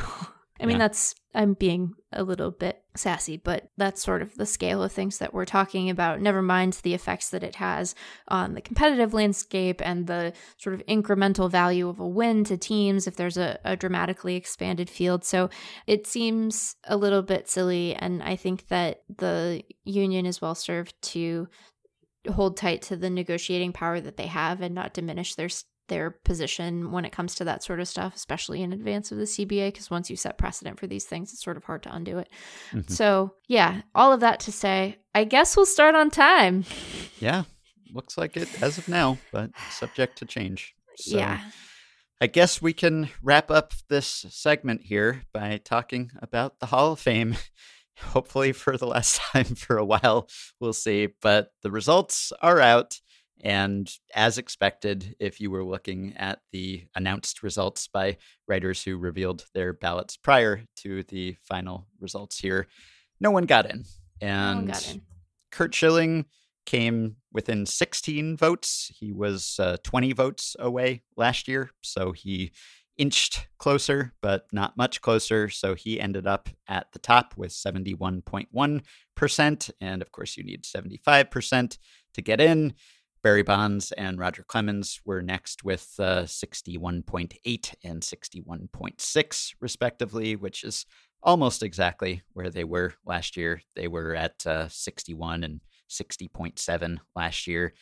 I mean, yeah. that's, I'm being a little bit sassy, but that's sort of the scale of things that we're talking about. Never mind the effects that it has on the competitive landscape and the sort of incremental value of a win to teams if there's a, a dramatically expanded field. So it seems a little bit silly. And I think that the union is well served to hold tight to the negotiating power that they have and not diminish their their position when it comes to that sort of stuff, especially in advance of the CBA, because once you set precedent for these things, it's sort of hard to undo it. Mm-hmm. So, yeah, all of that to say, I guess we'll start on time. Yeah, looks like it as of now, but subject to change. So, yeah. I guess we can wrap up this segment here by talking about the Hall of Fame. Hopefully, for the last time for a while, we'll see. But the results are out. And as expected, if you were looking at the announced results by writers who revealed their ballots prior to the final results here, no one got in. And no got in. Curt Schilling came within 16 votes. He was uh, 20 votes away last year. So he inched closer, but not much closer. So he ended up at the top with 71.1%. And of course, you need 75% to get in. Barry Bonds and Roger Clemens were next with uh, 61.8 and 61.6, respectively, which is almost exactly where they were last year. They were at uh, 61 and 60.7 last year.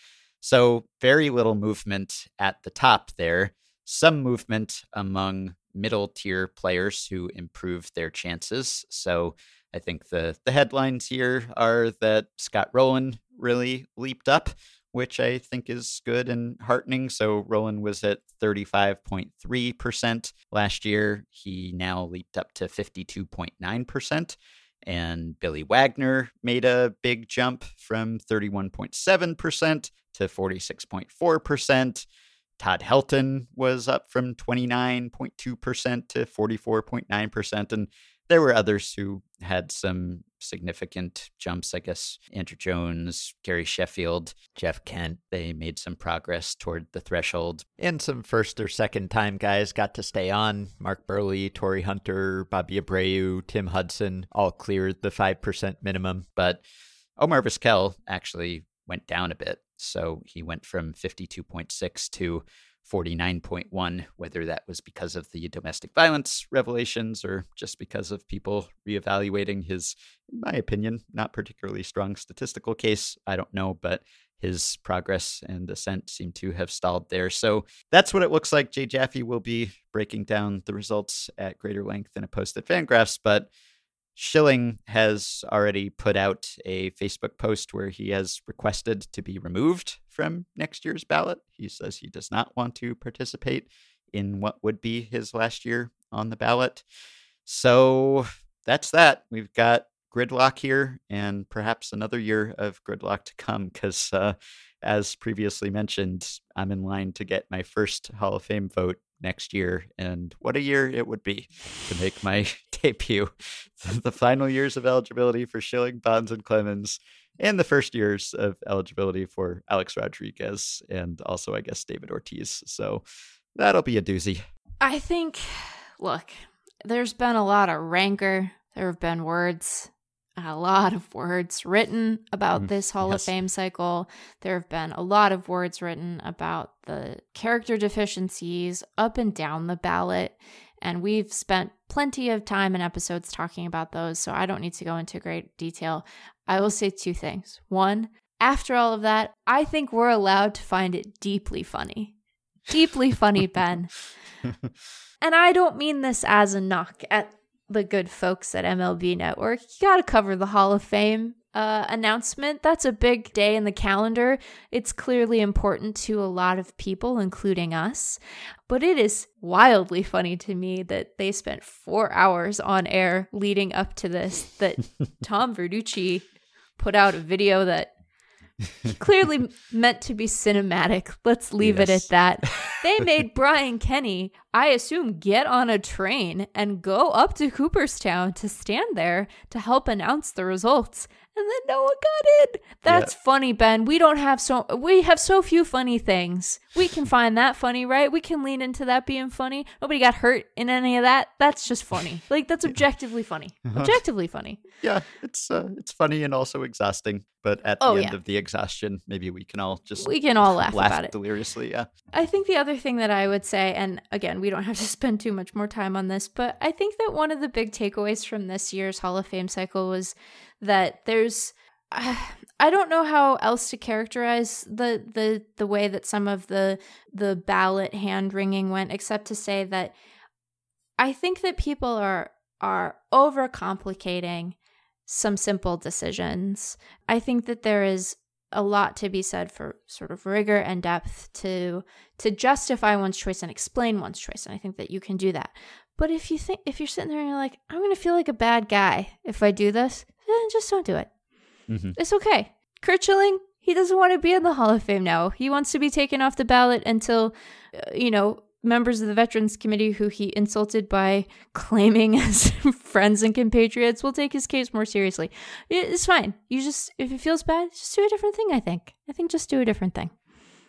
So, very little movement at the top there. Some movement among middle tier players who improved their chances. So, I think the, the headlines here are that Scott Rolen really leaped up which I think is good and heartening. So Rolen was at 35.3% last year. He now leaped up to 52.9%. And Billy Wagner made a big jump from 31.7% to 46.4%. Todd Helton was up from 29.2% to 44.9%. And there were others who had some significant jumps. I guess Andruw Jones, Gary Sheffield, Jeff Kent, they made some progress toward the threshold. And some first or second time guys got to stay on. Mark Buehrle, Torii Hunter, Bobby Abreu, Tim Hudson all cleared the 5% minimum. But Omar Vizquel actually went down a bit. So he went from 52.6 to 49.1, whether that was because of the domestic violence revelations or just because of people reevaluating his, in my opinion, not particularly strong statistical case. I don't know, but his progress and ascent seem to have stalled there. So that's what it looks like. Jay Jaffe will be breaking down the results at greater length in a post at Fangraphs, but Schilling has already put out a Facebook post where he has requested to be removed from next year's ballot. He says he does not want to participate in what would be his last year on the ballot. So that's that. We've got gridlock here and perhaps another year of gridlock to come because, uh, as previously mentioned, I'm in line to get my first Hall of Fame vote next year. And what a year it would be to make my debut. the final years of eligibility for Schilling, Bonds, and Clemens, and the first years of eligibility for Alex Rodriguez and also, I guess, David Ortiz. So that'll be a doozy. I think, look, there's been a lot of rancor. There have been words a lot of words written about mm, this Hall yes. of Fame cycle. There have been a lot of words written about the character deficiencies up and down the ballot. And we've spent plenty of time and episodes talking about those, so I don't need to go into great detail. I will say two things. One, after all of that, I think we're allowed to find it deeply funny. Deeply funny, Ben. and I don't mean this as a knock at the good folks at MLB Network. You got to cover the Hall of Fame uh, announcement. That's a big day in the calendar. It's clearly important to a lot of people, including us. But it is wildly funny to me that they spent four hours on air leading up to this, that Tom Verducci put out a video that clearly meant to be cinematic. Let's leave yes. it at that. They made Brian Kenny, I assume, get on a train and go up to Cooperstown to stand there to help announce the results and then Noah got in. That's yeah. funny, Ben. We don't have so we have so few funny things. We can find that funny, right? We can lean into that being funny. Nobody got hurt in any of that. That's just funny. Like that's objectively funny. Objectively funny. Yeah, it's uh, it's funny and also exhausting. But at the oh, end yeah. of the exhaustion, maybe we can all just we can all laugh, laugh about it deliriously. Yeah. I think the other thing that I would say, and again, we don't have to spend too much more time on this, but I think that one of the big takeaways from this year's Hall of Fame cycle was that there's I don't know how else to characterize the the the way that some of the the ballot hand wringing went except to say that I think that people are are overcomplicating some simple decisions. I think that there is a lot to be said for sort of rigor and depth to to justify one's choice and explain one's choice and i think that you can do that but if you think if you're sitting there and you're like i'm to feel like a bad guy if i do this then just don't do it mm-hmm. it's okay curt schilling he doesn't want to be in the hall of fame now he wants to be taken off the ballot until uh, you know members of the Veterans Committee who he insulted by claiming as friends and compatriots will take his case more seriously. It's fine. You just, if it feels bad, just do a different thing, I think. I think just do a different thing.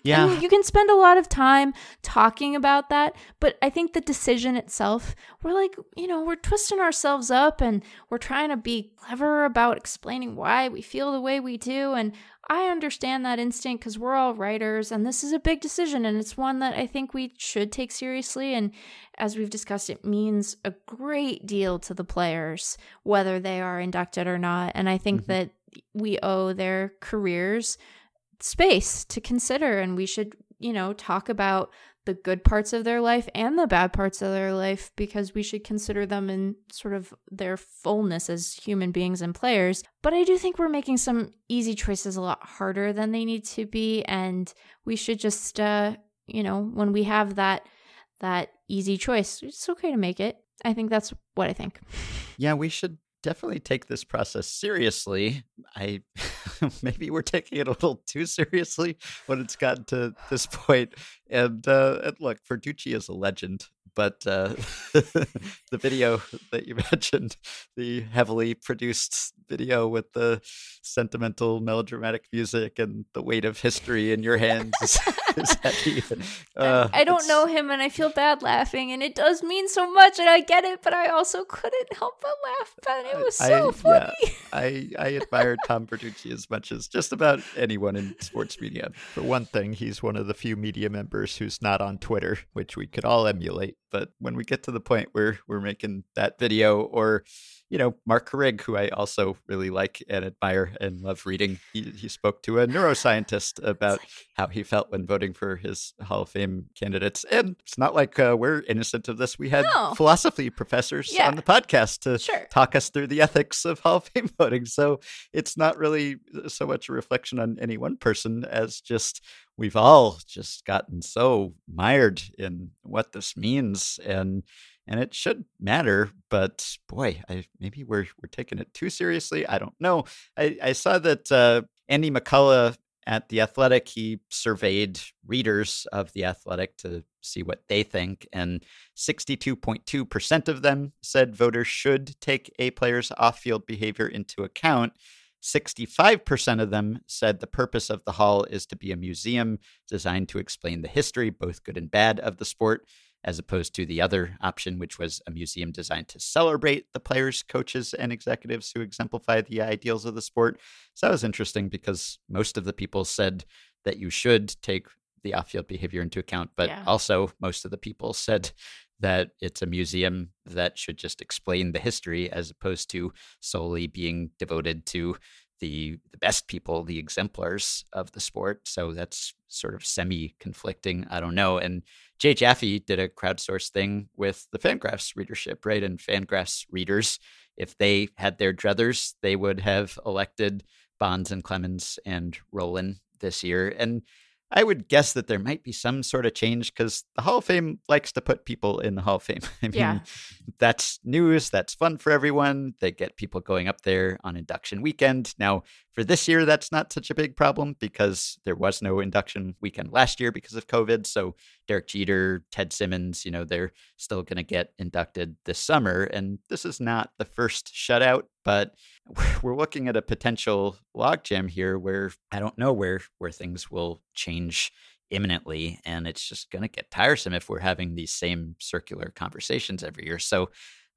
Yeah. And you can spend a lot of time talking about that, but I think the decision itself, we're like, you know, we're twisting ourselves up and we're trying to be clever about explaining why we feel the way we do. And I understand that instinct because we're all writers and this is a big decision and it's one that I think we should take seriously. And as we've discussed, it means a great deal to the players, whether they are inducted or not. And I think mm-hmm. that we owe their careers space to consider and we should you know talk about the good parts of their life and the bad parts of their life because we should consider them in sort of their fullness as human beings and players. But I do think we're making some easy choices a lot harder than they need to be. And we should just, uh, you know, when we have that, that easy choice, it's okay to make it. I think that's what I think. Yeah, we should definitely take this process seriously. I maybe we're taking it a little too seriously when it's gotten to this point. And, uh, and look, Verducci is a legend but uh, the video that you mentioned, the heavily produced video with the sentimental, melodramatic music and the weight of history in your hands, is, is heavy. Uh, I, I don't know him, and I feel bad laughing, and it does mean so much, and I get it, but I also couldn't help but laugh. But it was so I, funny. Yeah, I I admire Tom Verducci as much as just about anyone in sports media. For one thing, he's one of the few media members who's not on Twitter, which we could all emulate. But when we get to the point where we're making that video, or you know, Marc Carig, who I also really like and admire and love reading, he, he spoke to a neuroscientist about how he felt when voting for his Hall of Fame candidates. And it's not like uh, we're innocent of this. We had no. philosophy professors yeah. on the podcast to sure. talk us through the ethics of Hall of Fame voting. So it's not really uh, so much a reflection on any one person as just we've all just gotten so mired in what this means and and it should matter but boy I, maybe we're we're taking it too seriously i don't know. I, I saw that uh, andy mccullough at the athletic he surveyed readers of the athletic to see what they think and 62.2% of them said voters should take a player's off-field behavior into account. 65% of them said the purpose of the hall is to be a museum designed to explain the history, both good and bad, of the sport, as opposed to the other option, which was a museum designed to celebrate the players, coaches, and executives who exemplify the ideals of the sport. So that was interesting because most of the people said that you should take the off field behavior into account, but yeah. also most of the people said that it's a museum that should just explain the history as opposed to solely being devoted to the the best people, the exemplars of the sport. So that's sort of semi conflicting. I don't know. And Jay Jaffe did a crowdsourced thing with the Fangraphs readership, right? And Fangraphs readers, if they had their druthers, they would have elected Bonds and Clemens and Rolen this year. And I would guess that there might be some sort of change because the Hall of Fame likes to put people in the Hall of Fame. I mean, yeah. that's news. That's fun for everyone. They get people going up there on induction weekend. Now, for this year, that's not such a big problem because there was no induction weekend last year because of COVID. So Derek Jeter, Ted Simmons, you know, they're still going to get inducted this summer. And this is not the first shutout, but we're looking at a potential logjam here where I don't know where where things will change imminently and it's just going to get tiresome if we're having these same circular conversations every year. So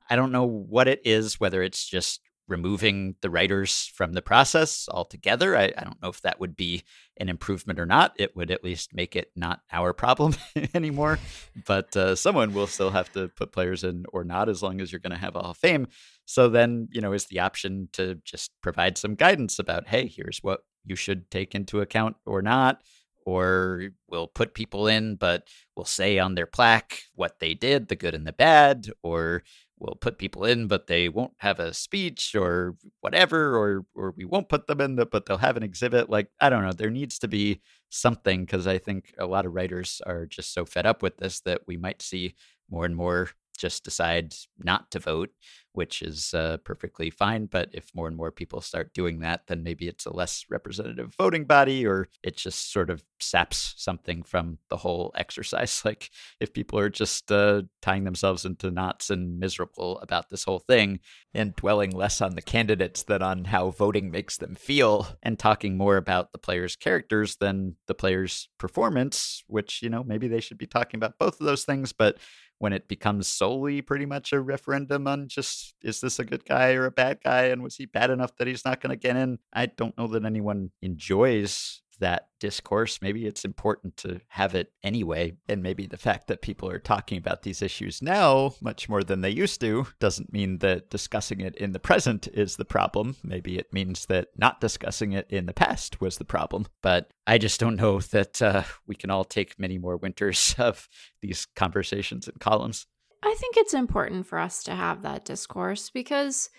I don't know what it is, whether it's just removing the writers from the process altogether. I, I, don't know if that would be an improvement or not. It would at least make it not our problem anymore. But uh, someone will still have to put players in or not, as long as you're going to have a Hall of Fame. So then, you know, is the option to just provide some guidance about, hey, here's what you should take into account or not. Or we'll put people in, but we'll say on their plaque what they did, the good and the bad, or we'll put people in, but they won't have a speech or whatever, or or we won't put them in, the, but they'll have an exhibit. Like I don't know, there needs to be something because I think a lot of writers are just so fed up with this that we might see more and more just decide not to vote, which is uh, perfectly fine. But if more and more people start doing that, then maybe it's a less representative voting body, or it just sort of saps something from the whole exercise. Like if people are just uh, tying themselves into knots and miserable about this whole thing and dwelling less on the candidates than on how voting makes them feel and talking more about the players' characters than the players' performance, which, you know, maybe they should be talking about both of those things. But when it becomes solely pretty much a referendum on just is this a good guy or a bad guy? And was he bad enough that he's not going to get in, I don't know that anyone enjoys that discourse. Maybe it's important to have it anyway. And maybe the fact that people are talking about these issues now much more than they used to doesn't mean that discussing it in the present is the problem. Maybe it means that not discussing it in the past was the problem. But I just don't know that uh, we can all take many more winters of these conversations and columns. I think it's important for us to have that discourse because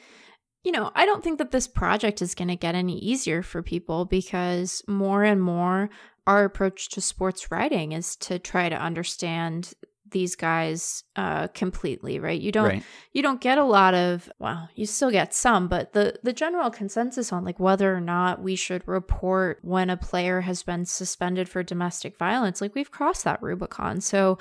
you know, I don't think that this project is going to get any easier for people because more and more our approach to sports writing is to try to understand these guys uh, completely, right? You don't right. you don't get a lot of well, you still get some, but the the general consensus on like whether or not we should report when a player has been suspended for domestic violence, like we've crossed that Rubicon. So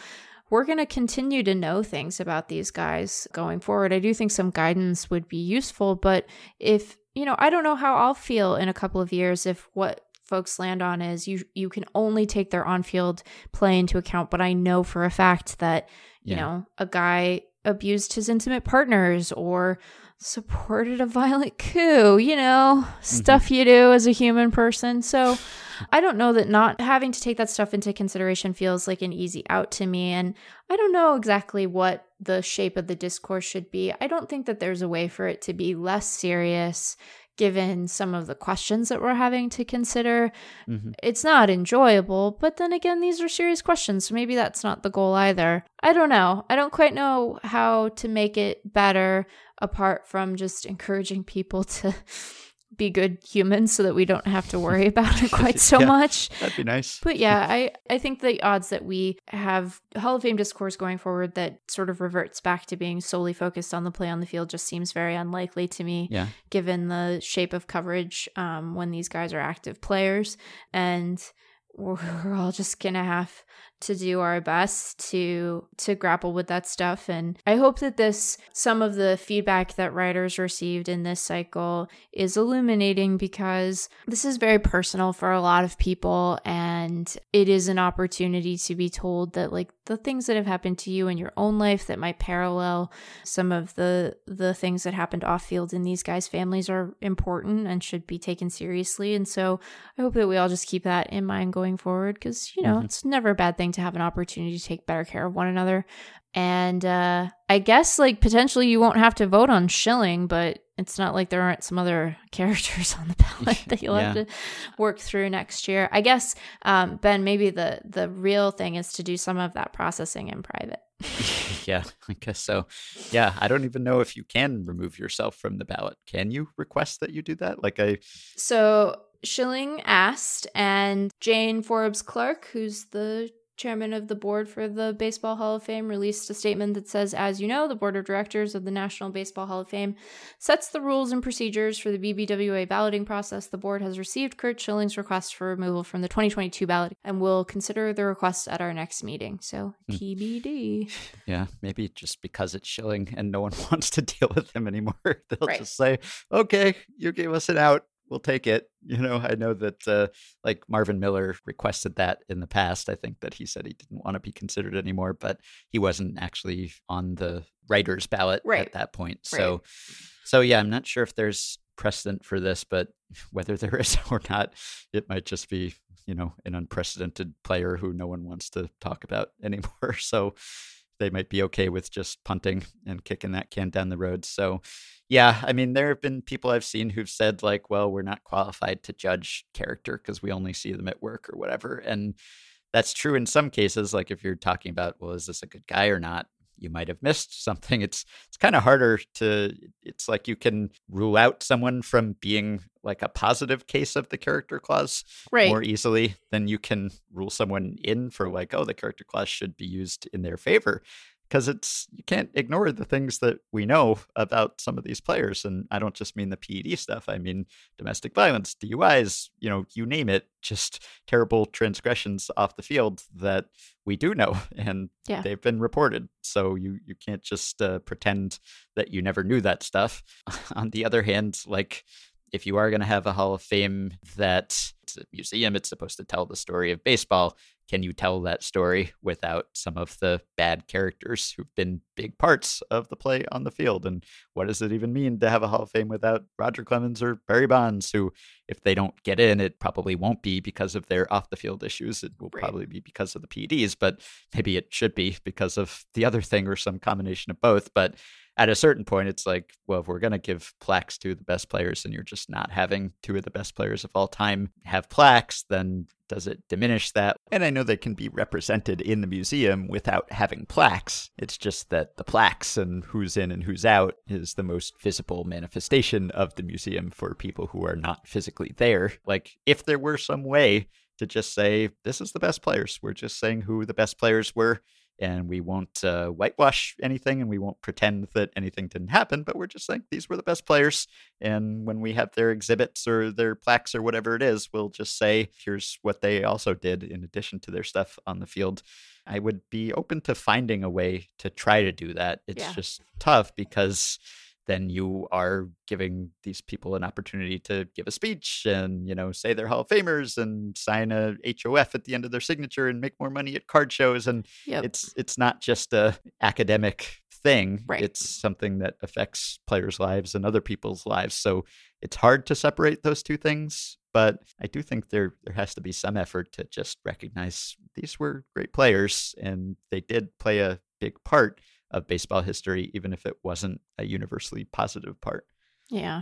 we're going to continue to know things about these guys going forward. I do think some guidance would be useful, but if, you know, I don't know how I'll feel in a couple of years if what folks land on is you you can only take their on-field play into account, but I know for a fact that, you yeah. know, a guy abused his intimate partners or supported a violent coup, you know, mm-hmm. stuff you do as a human person. So I don't know that not having to take that stuff into consideration feels like an easy out to me. And I don't know exactly what the shape of the discourse should be. I don't think that there's a way for it to be less serious given some of the questions that we're having to consider. Mm-hmm. It's not enjoyable, but then again, these are serious questions, so maybe that's not the goal either. I don't know. I don't quite know how to make it better apart from just encouraging people to be good humans so that we don't have to worry about it quite so yeah, much. That'd be nice. But yeah, I, I think the odds that we have Hall of Fame discourse going forward that sort of reverts back to being solely focused on the play on the field just seems very unlikely to me, yeah. given the shape of coverage um, when these guys are active players. And we're all just gonna have to do our best to to grapple with that stuff and i hope that this some of the feedback that writers received in this cycle is illuminating because this is very personal for a lot of people and it is an opportunity to be told that like the things that have happened to you in your own life that might parallel some of the the things that happened off field in these guys families are important and should be taken seriously and so i hope that we all just keep that in mind going forward because you know mm-hmm. it's never a bad thing to have an opportunity to take better care of one another. And uh, I guess like potentially you won't have to vote on Schilling, but it's not like there aren't some other characters on the ballot that you'll yeah. have to work through next year. I guess um, Ben, maybe the the real thing is to do some of that processing in private. yeah, I guess so. Yeah, I don't even know if you can remove yourself from the ballot. Can you request that you do that? Like I So Schilling asked, and Jane Forbes Clark, who's the chairman of the board for the Baseball Hall of Fame, released a statement that says, As you know, the board of directors of the National Baseball Hall of Fame sets the rules and procedures for the BBWA balloting process. The board has received Curt Schilling's request for removal from the 2022 ballot and will consider the request at our next meeting. So, hmm. TBD. Yeah, maybe just because it's Schilling and no one wants to deal with him anymore, they'll right. just say, Okay, you gave us an out we'll take it. You know, I know that uh, like Marvin Miller requested that in the past. I think that he said he didn't want to be considered anymore, but he wasn't actually on the writers ballot right. at that point. So, right. so yeah, I'm not sure if there's precedent for this, but whether there is or not, it might just be you know an unprecedented player who no one wants to talk about anymore. So they might be okay with just punting and kicking that can down the road. So yeah, I mean, there have been people I've seen who've said, like, well, we're not qualified to judge character because we only see them at work or whatever. And that's true in some cases. Like, if you're talking about, well, is this a good guy or not? You might have missed something. It's it's kind of harder to. It's like you can rule out someone from being like a positive case of the character clause right. more easily than you can rule someone in for like, oh, the character clause should be used in their favor because it's you can't ignore the things that we know about some of these players and i don't just mean the ped stuff i mean domestic violence duis you know you name it just terrible transgressions off the field that we do know and Yeah. they've been reported so you you can't just uh, pretend that you never knew that stuff on the other hand like if you are going to have a hall of fame that it's a museum it's supposed to tell the story of baseball can you tell that story without some of the bad characters who've been big parts of the play on the field? And what does it even mean to have a Hall of Fame without Roger Clemens or Barry Bonds, who, if they don't get in, it probably won't be because of their off the field issues. It will Right. probably be because of the PEDs, but maybe it should be because of the other thing or some combination of both. But at a certain point, it's like, well, if we're going to give plaques to the best players and you're just not having two of the best players of all time have plaques, then does it diminish that? And I know they can be represented in the museum without having plaques. It's just that the plaques and who's in and who's out is the most visible manifestation of the museum for people who are not physically there. Like, if there were some way to just say, this is the best players, we're just saying who the best players were and we won't uh, whitewash anything and we won't pretend that anything didn't happen but we're just saying these were the best players and when we have their exhibits or their plaques or whatever it is we'll just say here's what they also did in addition to their stuff on the field i would be open to finding a way to try to do that it's Yeah. just tough because then you are giving these people an opportunity to give a speech and you know say they're hall of famers and sign a hof at the end of their signature and make more money at card shows and Yep. it's it's not just a academic thing Right. it's something that affects players lives and other people's lives so it's hard to separate those two things but i do think there there has to be some effort to just recognize these were great players and they did play a big part of baseball history even if it wasn't a universally positive part yeah.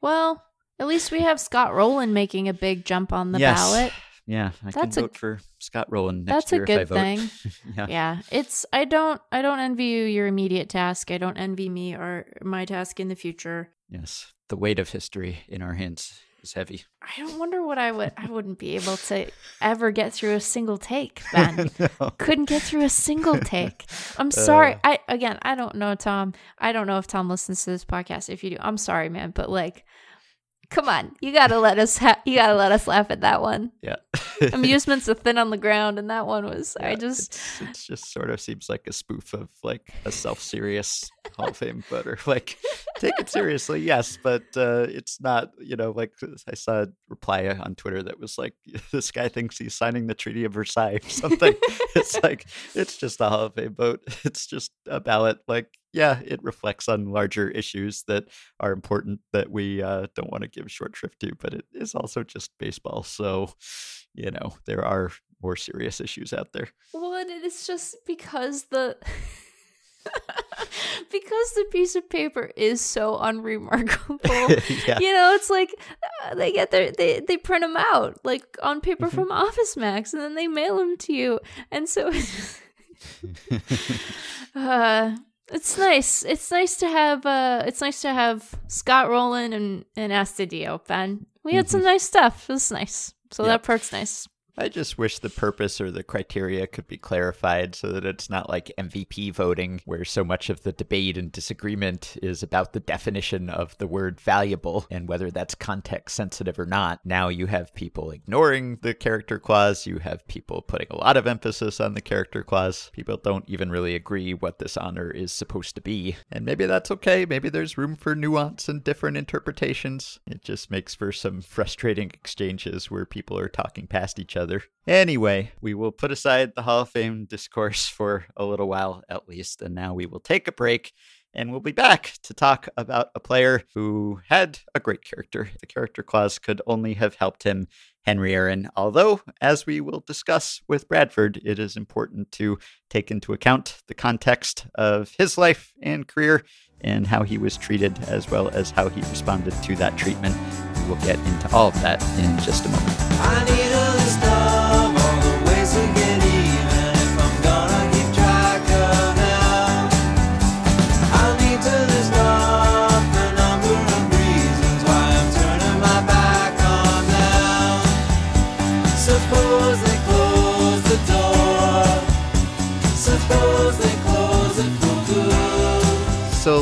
Well, at least we have Scott Rolen making a big jump on the Yes. ballot. yeah i That's can vote for scott rolen next That's a year good if I vote. That's a good thing. yeah yeah it's i don't i don't envy you your immediate task i don't envy me or my task in the future yes the weight of history in our hands is heavy. I don't wonder what i would i wouldn't be able to ever get through a single take ben No. couldn't get through a single take. I'm sorry. Uh. i again i don't know tom. I don't know if tom listens to this podcast. If you do i'm sorry man but like come on you gotta let us ha- you gotta let us laugh at that one yeah amusements are thin on the ground and that one was i just it's just sort of seems like a spoof of like a self-serious Hall of Fame voter. Like, take it seriously, yes, but uh, it's not. You know, like I saw a reply on Twitter that was like, "This guy thinks he's signing the Treaty of Versailles or something." it's like it's just a Hall of Fame vote. It's just a ballot. Like, yeah, it reflects on larger issues that are important that we uh, don't want to give short shrift to, but it is also just baseball. So, you know, there are more serious issues out there. Well, and it's just because the because the piece of paper is so unremarkable. yeah. You know, it's like uh, they get their they they print them out like on paper Mhm. from Office Max, and then they mail them to you, and so it's uh, it's nice. It's nice to have uh, it's nice to have Scott Rolen and and Astadio. Ben, we had some nice stuff. It was nice. So Yeah. that part's nice. I just wish the purpose or the criteria could be clarified so that it's not like MVP voting, where so much of the debate and disagreement is about the definition of the word valuable and whether that's context sensitive or not. Now you have people ignoring the character clause, you have people putting a lot of emphasis on the character clause. People don't even really agree what this honor is supposed to be. And maybe that's okay. Maybe there's room for nuance and different interpretations. It just makes for some frustrating exchanges where people are talking past each other. Anyway, we will put aside the Hall of Fame discourse for a little while at least, and now we will take a break and we'll be back to talk about a player who had a great character. The character clause could only have helped him, Henry Aaron, although, as we will discuss with Bradford, it is important to take into account the context of his life and career and how he was treated, as well as how he responded to that treatment. We'll get into all of that in just a moment.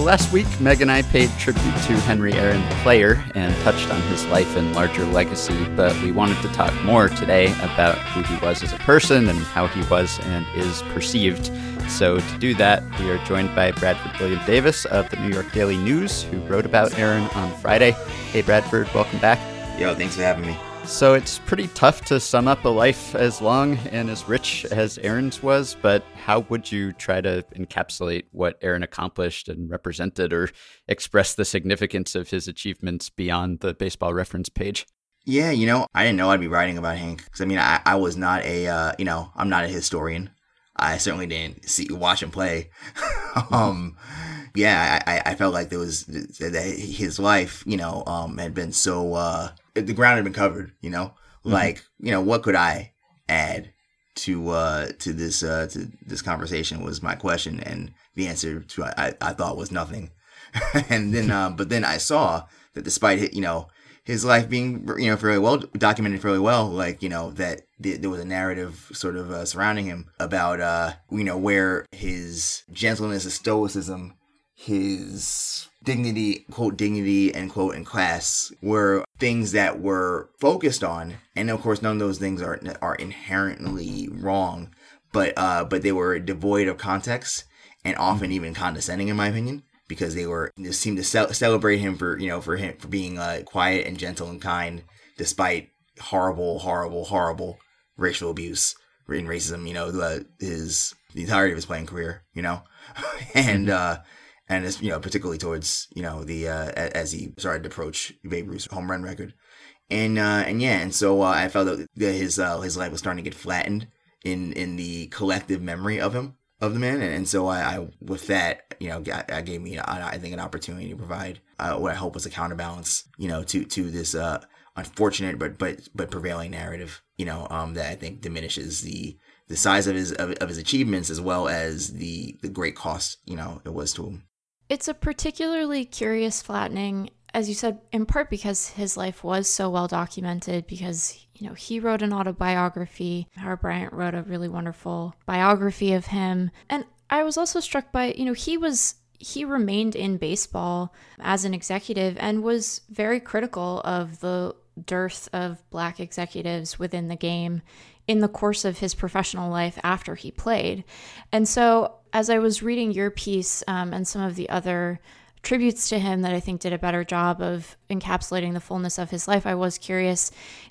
Last week, Meg and I paid tribute to Henry Aaron, the player, and touched on his life and larger legacy. But we wanted to talk more today about who he was as a person and how he was and is perceived. So to do that, we are joined by Bradford William Davis of the New York Daily News, who wrote about Aaron on Friday. Hey, Bradford, welcome back. Yo, thanks for having me. So it's pretty tough to sum up a life as long and as rich as Aaron's was, but how would you try to encapsulate what Aaron accomplished and represented or express the significance of his achievements beyond the baseball reference page? Yeah, you know, I didn't know I'd be writing about Hank because I mean, I, I was not a, uh, you know, I'm not a historian. I certainly didn't see watch him play. um, yeah, I, I felt like there was that his life, you know, um, had been so uh, the ground had been covered. You know, Mm-hmm. like you know, what could I add to uh to this uh to this conversation was my question, and the answer to I I thought was nothing. and then, uh, but then I saw that despite you know his life being you know fairly well documented fairly well like you know that th- there was a narrative sort of uh, surrounding him about uh you know where his gentleness his stoicism his dignity quote dignity and quote and class were things that were focused on. And of course none of those things are are inherently wrong but uh but they were devoid of context and often even condescending in my opinion because they were they seemed to ce- celebrate him for you know for him for being uh, quiet and gentle and kind despite horrible horrible horrible racial abuse and racism you know the, his the entirety of his playing career you know? And uh and it's you know particularly towards you know the uh as he started to approach Babe Ruth's home run record. And uh and yeah and so uh, I felt that his uh his life was starting to get flattened in in the collective memory of him of the man. And, and so I, I with that you know got, I gave me I I think an opportunity to provide uh, what I hope was a counterbalance you know to to this uh unfortunate but but but prevailing narrative you know um that I think diminishes the the size of his of, of his achievements as well as the the great cost you know it was to him It's a particularly curious flattening, as you said, in part because his life was so well documented, because, you know, he wrote an autobiography. Howard Bryant wrote a really wonderful biography of him. And I was also struck by, you know, he was. He remained in baseball as an executive and was very critical of the dearth of black executives within the game in the course of his professional life after he played. And so, as I was reading your piece um, and some of the other tributes to him that I think did a better job of encapsulating the fullness of his life, I was curious.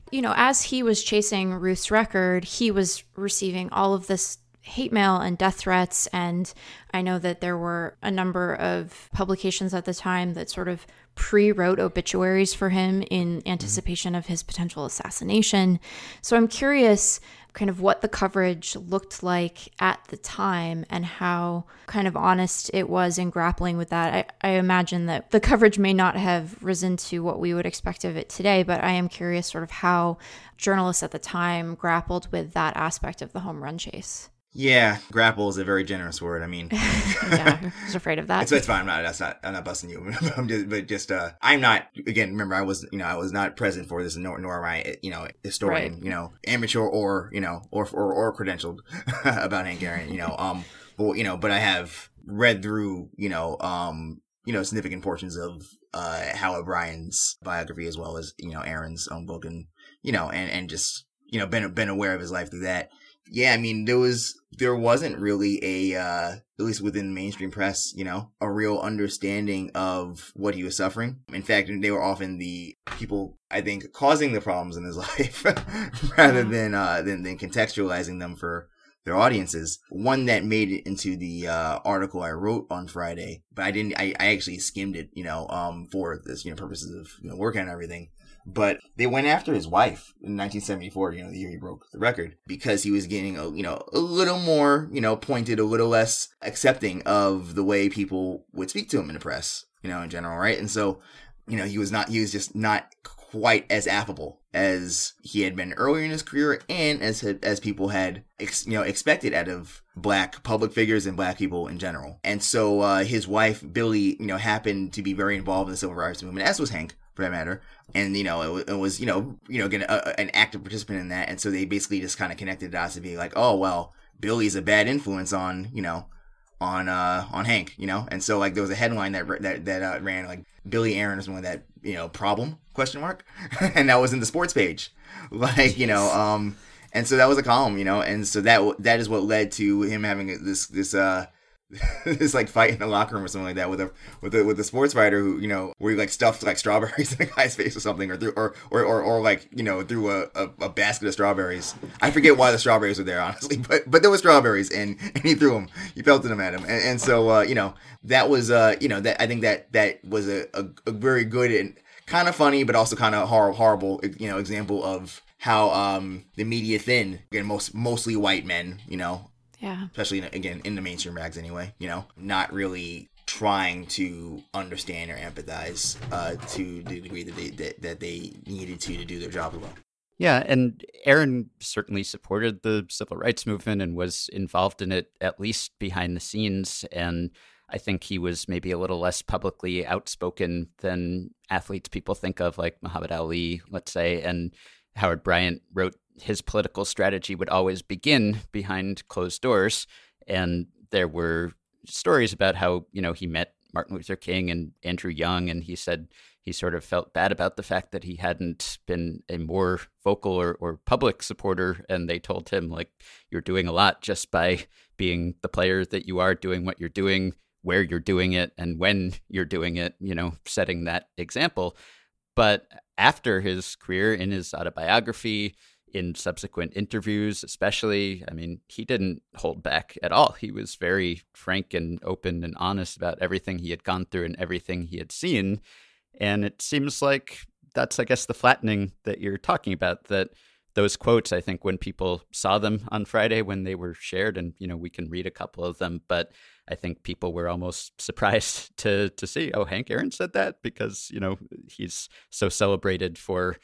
You know, as he was chasing Ruth's record, he was receiving all of this hate mail and death threats. And I know that there were a number of publications at the time that sort of pre wrote obituaries for him in anticipation of his potential assassination. So I'm curious kind of what the coverage looked like at the time and how kind of honest it was in grappling with that. I, I imagine that the coverage may not have risen to what we would expect of it today, but I am curious sort of how journalists at the time grappled with that aspect of the home run chase. Yeah, grapple is a very generous word. I mean, yeah, I was afraid of that. it's, it's fine. I'm not. That's not. I'm not busting you. I'm just, but just. Uh, I'm not. Again, remember, I was. You know, I was not present for this, nor, nor am I. You know, historian. Right. You know, amateur or you know, or or, or credentialed about Hank Aaron. You know, um, but you know, but I have read through. You know, um, you know, significant portions of uh Howard Bryant's biography as well as you know Aaron's own book, and you know, and and just you know been been aware of his life through that yeah, I mean, there was there wasn't really a uh at least within mainstream press, you know, a real understanding of what he was suffering. In fact, they were often the people I think causing the problems in his life rather than uh than, than contextualizing them for their audiences. One that made it into the uh, article I wrote on Friday, but I didn't. I, I actually skimmed it, you know, um, for this, you know, purposes of you know work and everything. But they went after his wife in 1974, you know, the year he broke the record, because he was getting a, you know, a little more, you know, pointed, a little less accepting of the way people would speak to him in the press, you know, in general, right? And so, you know, he was not, he was just not quite as affable as he had been earlier in his career and as as people had ex, you know expected out of black public figures and black people in general. And so uh, his wife Billye, you know, happened to be very involved in the civil rights movement, as was Hank for that matter. And you know, it, it was you know you know a, an active participant in that. And so they basically just kind of connected the dots to be like, oh well, Billye's a bad influence on you know on uh on Hank, you know, and so like there was a headline that that that uh, ran like Billye Aaron is one like that, you know, problem? question mark, and that was in the sports page, like you know, um, and so that was a column, you know, and so that that is what led to him having this this uh this like fight in the locker room or something like that with a with a with a sports writer who you know where he like stuffed like strawberries in a guy's face or something or through or or or, or like you know through a, a, a basket of strawberries. I forget why the strawberries were there honestly, but but there were strawberries and and he threw them. He pelted them at him, and, and so uh, you know that was uh you know that I think that that was a, a, a very good and kind of funny but also kind of hor- horrible you know example of how um the media thin again most mostly white men you know Yeah. especially in, again in the mainstream rags anyway you know not really trying to understand or empathize uh, to the degree that they that, that they needed to to do their job well Yeah, and Aaron certainly supported the civil rights movement and was involved in it at least behind the scenes. And I think he was maybe a little less publicly outspoken than athletes people think of, like Muhammad Ali, let's say. And Howard Bryant wrote his political strategy would always begin behind closed doors. And there were stories about how, you know, he met Martin Luther King and Andrew Young, and he said he sort of felt bad about the fact that he hadn't been a more vocal or, or public supporter. And they told him, like, you're doing a lot just by being the player that you are, doing what you're doing, where you're doing it, and when you're doing it, you know, setting that example. But after his career in his autobiography, in subsequent interviews, especially, I mean, he didn't hold back at all. He was very frank and open and honest about everything he had gone through and everything he had seen. And it seems like that's, I guess, the flattening that you're talking about. That those quotes, I think, when people saw them on Friday when they were shared, and you know, we can read a couple of them, but I think people were almost surprised to to see, oh, Hank Aaron said that because you know he's so celebrated for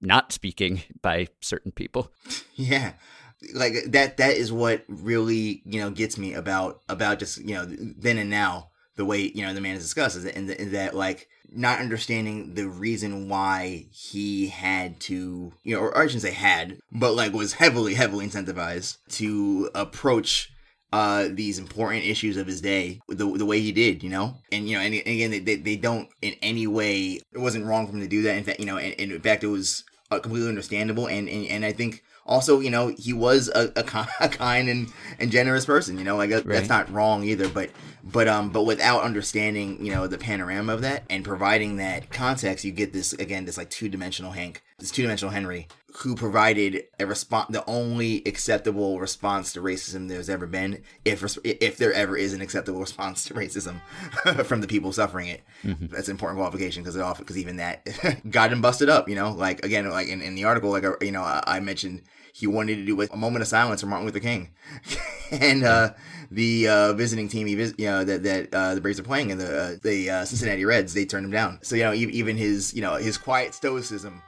not speaking by certain people. yeah like that that is what really you know gets me about about just you know then and now the way you know the man is discussed is in that like not understanding the reason why he had to you know or I shouldn't say had but like was heavily heavily incentivized to approach uh these important issues of his day the, the way he did you know? And you know and, and again they, they, don't in any way it wasn't wrong for him to do that. In fact you know and, and in fact it was uh, completely understandable. And, and and i think also you know he was a, a, a kind and, and generous person you know? Like that, Right. that's not wrong either but but um but without understanding you know the panorama of that and providing that context you get this again this like two-dimensional hank this two-dimensional henry who provided a response the only acceptable response to racism there's ever been if res- if there ever is an acceptable response to racism from the people suffering it. That's an important qualification because it often because even that got him busted up you know? Like again like in, in the article like uh, you know I, I mentioned he wanted to do a moment of silence for Martin Luther King, and uh, the uh, visiting team, he vis- you know that that uh, the Braves are playing, and the uh, the uh, Cincinnati Reds, they turned him down. So you know even his you know his quiet stoicism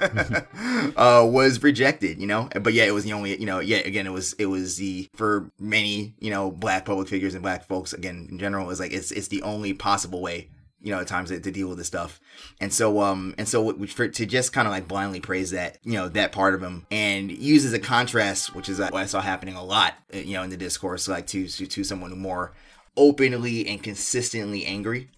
uh, was rejected, you know. But yeah, it was the only, you know, yeah, again, it was it was the for many, you know, black public figures and black folks again in general, it was like it's it's the only possible way, you know, at times to, to deal with this stuff. And so um and so w- for to just kind of like blindly praise that, you know, that part of him and use as a contrast, which is uh, what I saw happening a lot, uh, you know, in the discourse, like to to, to someone more openly and consistently angry,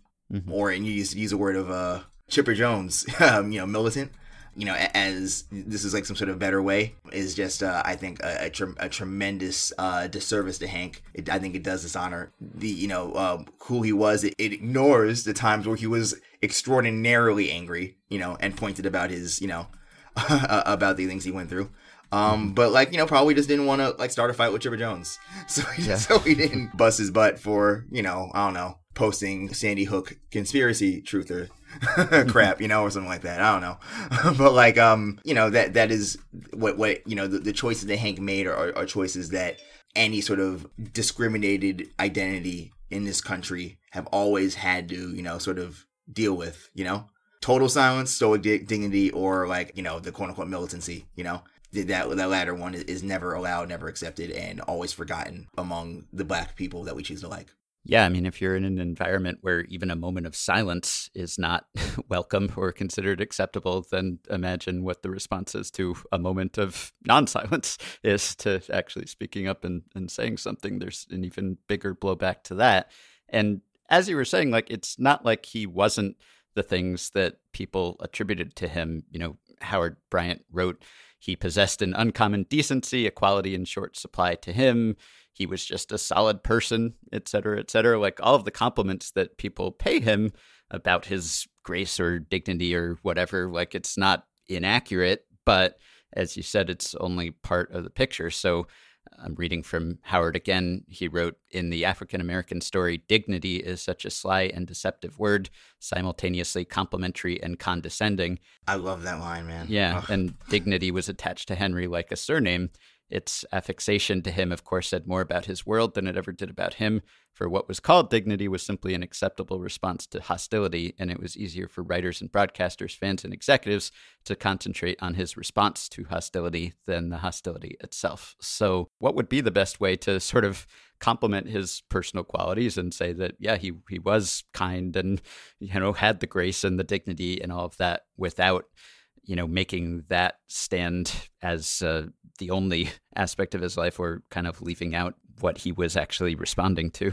or and you use use a word of uh Chipper Jones, um, you know, militant you know, as this is like some sort of better way, is just, uh, I think, a, a, tre- a tremendous uh, disservice to Hank. It, I think it does dishonor the, you know, uh, who he was. It, it ignores the times where he was extraordinarily angry, you know, and pointed about his, you know, about the things he went through. Um, but like you know, probably just didn't want to like start a fight with Chipper Jones, so he, so he didn't bust his butt for you know I don't know posting Sandy Hook conspiracy truther crap, you know, or something like that. I don't know, but like um, you know that that is what what you know the, the choices that Hank made are, are, choices that any sort of discriminated identity in this country have always had to you know sort of deal with, you know. Total silence, stoic di- dignity, or like you know the quote unquote militancy. You know that that latter one is never allowed, never accepted, and always forgotten among the black people that we choose to like. Yeah, I mean, if you're in an environment where even a moment of silence is not welcome or considered acceptable, then imagine what the response is to a moment of non silence is to actually speaking up and, and saying something. There's an even bigger blowback to that. And as you were saying, like, it's not like he wasn't the things that people attributed to him. You know, Howard Bryant wrote, he possessed an uncommon decency, a quality in short supply to him he was just a solid person, et cetera, et cetera. Like all of the compliments that people pay him about his grace or dignity or whatever, like it's not inaccurate, but as you said, it's only part of the picture. So I'm reading from Howard again. He wrote In the African American story, dignity is such a sly and deceptive word, simultaneously complimentary and condescending. I love that line, man. Yeah, Ugh. and dignity was attached to Henry like a surname. Its affixation to him, of course, said more about his world than it ever did about him, for what was called dignity was simply an acceptable response to hostility, and it was easier for writers and broadcasters, fans, and executives to concentrate on his response to hostility than the hostility itself. So, what would be the best way to sort of compliment his personal qualities and say that, yeah, he, he was kind and, you know, had the grace and the dignity and all of that without you know, making that stand as uh, the only aspect of his life or kind of leaving out what he was actually responding to.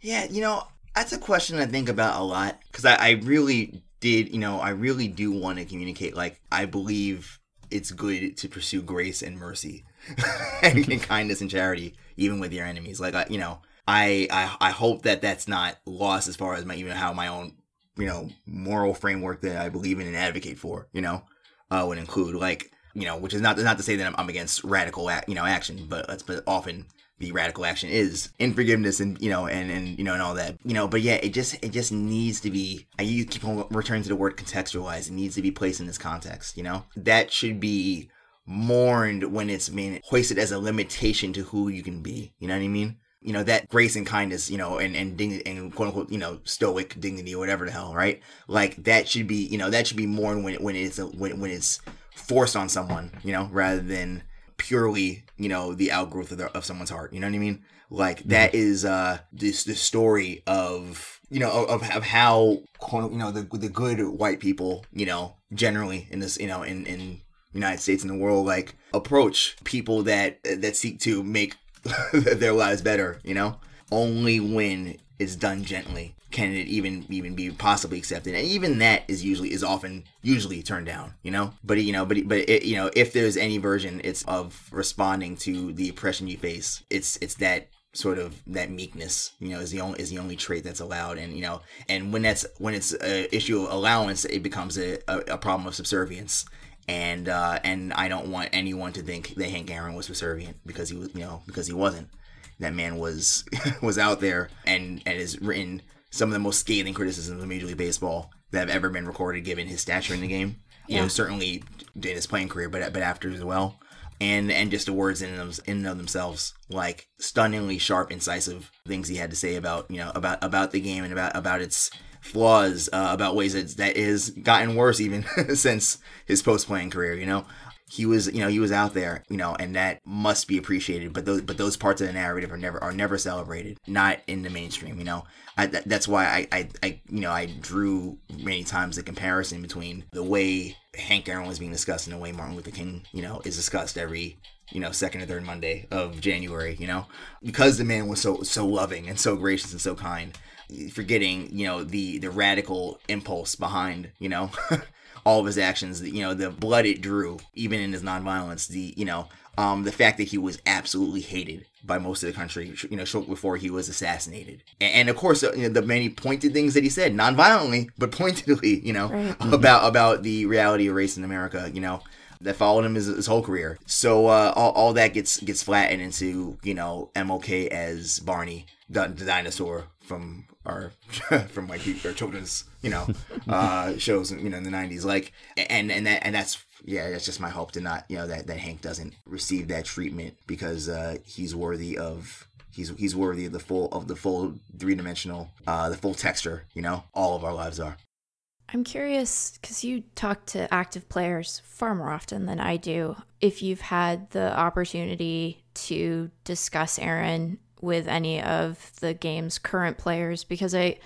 Yeah, you know, that's a question I think about a lot because I, I really did, you know, I really do want to communicate. Like, I believe it's good to pursue grace and mercy and, and kindness and charity, even with your enemies. Like, I, you know, I, I I hope that that's not lost as far as my even how my own you know moral framework that I believe in and advocate for. You know, uh, would include like you know, which is not not to say that I'm, I'm against radical you know action, but that's but often the radical action is in forgiveness and you know and and you know and all that you know but yeah it just it just needs to be i keep on returning to the word contextualize it needs to be placed in this context you know? That should be mourned when it's being hoisted as a limitation to who you can be you know what i mean you know that grace and kindness you know and and dignity and quote unquote you know stoic dignity or whatever the hell right like that should be you know that should be mourned when when it's a, when, when it's forced on someone you know rather than purely you know the outgrowth of, the, of someone's heart you know what i mean like that is uh this the story of you know of, of how quote, you know the the good white people you know generally in this you know in in united states and the world like approach people that that seek to make their lives better you know? Only when it's done gently can it even even be possibly accepted. And even that is usually is often usually turned down you know? But you know but but it, you know if there's any version it's of responding to the oppression you face it's it's that sort of that meekness you know is the only is the only trait that's allowed. And you know and when that's when it's a issue of allowance it becomes a, a, a problem of subservience and uh and i don't want anyone to think that hank aaron was subservient because he was you know because he wasn't that man was was out there and and has written some of the most scathing criticisms of Major League Baseball that have ever been recorded, given his stature in the game. You know, Yeah. certainly in his playing career, but but after as well, and and just the words in them in and of themselves, like stunningly sharp, incisive things he had to say about you know about about the game and about about its flaws, uh, about ways that that is gotten worse even since his post playing career. You know, he was you know he was out there you know and that must be appreciated but those but those parts of the narrative are never are never celebrated not in the mainstream you know I, that, that's why I, I i you know i drew many times the comparison between the way hank aaron was being discussed and the way martin luther king you know is discussed every you know second or third monday of january you know because the man was so so loving and so gracious and so kind forgetting you know the the radical impulse behind you know all of his actions. You know the blood it drew even in his nonviolence. The you know um the fact that he was absolutely hated by most of the country you know shortly before he was assassinated. And, and of course uh, you know, the many pointed things that he said non-violently but pointedly you know Right. about about the reality of race in america you know that followed him his, his whole career. So uh all, all that gets gets flattened into you know mok as barney the, the dinosaur from our from like our children's you know uh shows you know in the 90s like and and that and that's yeah that's just my hope to not you know that that hank doesn't receive that treatment because uh he's worthy of he's he's worthy of the full of the full three-dimensional uh the full texture you know all of our lives are I'm curious because you talk to active players far more often than I do. If you've had the opportunity to discuss Aaron with any of the game's current players because I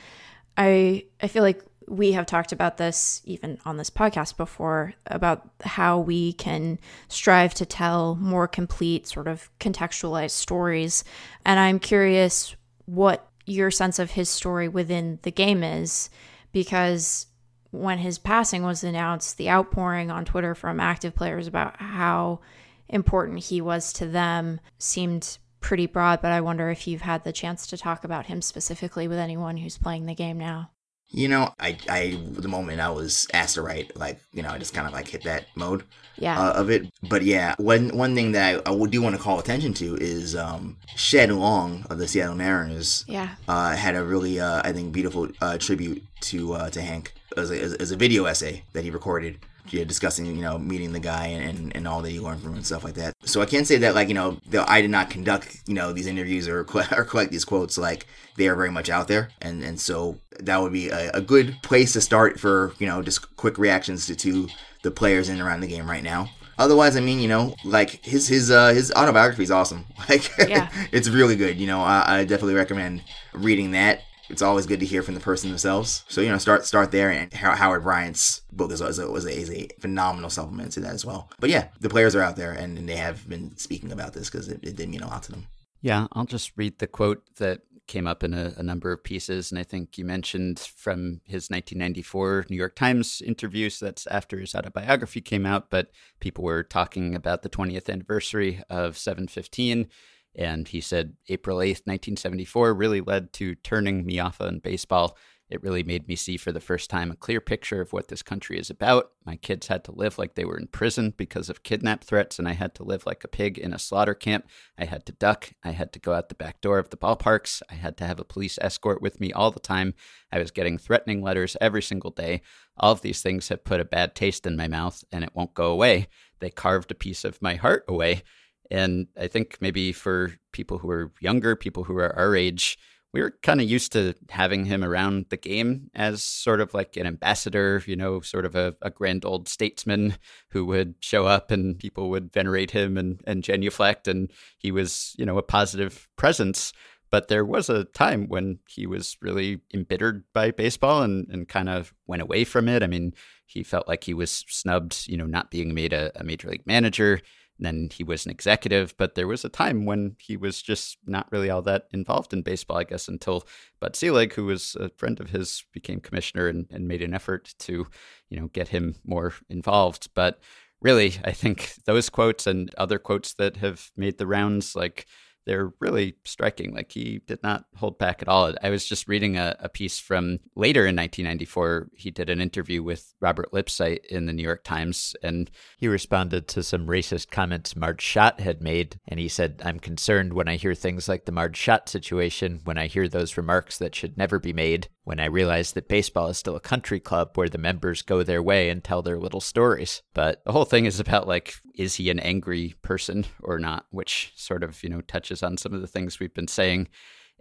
I I feel like we have talked about this even on this podcast before about how we can strive to tell more complete sort of contextualized stories. And I'm curious what your sense of his story within the game is because when his passing was announced, the outpouring on Twitter from active players about how important he was to them seemed pretty broad, but I wonder if you've had the chance to talk about him specifically with anyone who's playing the game now. You know, I, I, the moment I was asked to write, like, you know, I just kind of like hit that mode Yeah. uh, of it. But yeah, one one thing that I, I do want to call attention to is um, Shed Long of the Seattle Mariners yeah. uh, had a really, uh, I think, beautiful uh, tribute to uh, to Hank as a, as, as a video essay that he recorded. Yeah, discussing you know meeting the guy and, and, and all that he learned from him and stuff like that. So I can't say that like you know that I did not conduct you know these interviews or or collect these quotes like they are very much out there and and so that would be a, a good place to start for you know just quick reactions to, to the players in and around the game right now. Otherwise, I mean, you know, like his his uh, his autobiography is awesome. Like, Yeah. it's really good. You know, I, I definitely recommend reading that. It's always good to hear from the person themselves. So you know, start start there. And Howard Bryant's book is, is, a, was a, is a phenomenal supplement to that as well. But yeah, the players are out there and, and they have been speaking about this because it, it did mean a lot to them. Yeah, I'll just read the quote that came up in a, a number of pieces. And I think you mentioned from his 1994 New York Times interview. So that's after his autobiography came out. But people were talking about the 20th anniversary of 715. And he said April 8th, 1974 really led to turning me off on baseball. It really made me see for the first time a clear picture of what this country is about. My kids had to live like they were in prison because of kidnap threats, and I had to live like a pig in a slaughter camp. I had to duck. I had to go out the back door of the ballparks. I had to have a police escort with me all the time. I was getting threatening letters every single day. All of these things have put a bad taste in my mouth, and it won't go away. They carved a piece of my heart away. And I think maybe for people who are younger, people who are our age, we were kind of used to having him around the game as sort of like an ambassador, you know, sort of a, a grand old statesman who would show up and people would venerate him and, and genuflect. And he was, you know, a positive presence. But there was a time when he was really embittered by baseball and, and kind of went away from it. I mean, he felt like he was snubbed, you know, not being made a, a major league manager. Then he was an executive, but there was a time when he was just not really all that involved in baseball, I guess, until Bud Selig, who was a friend of his, became commissioner and, and made an effort to, you know, get him more involved. But really, I think those quotes and other quotes that have made the rounds, like they're really striking. Like he did not hold back at all. I was just reading a, a piece from later in 1994. He did an interview with Robert Lipsyte in the New York Times, and He responded to some racist comments Marge Schott had made, and he said, I'm concerned when I hear things like the Marge Schott situation, when I hear those remarks that should never be made, when I realized that baseball is still a country club where the members go their way and tell their little stories. But the whole thing is about like, is he an angry person or not? Which sort of, you know, touches on some of the things we've been saying.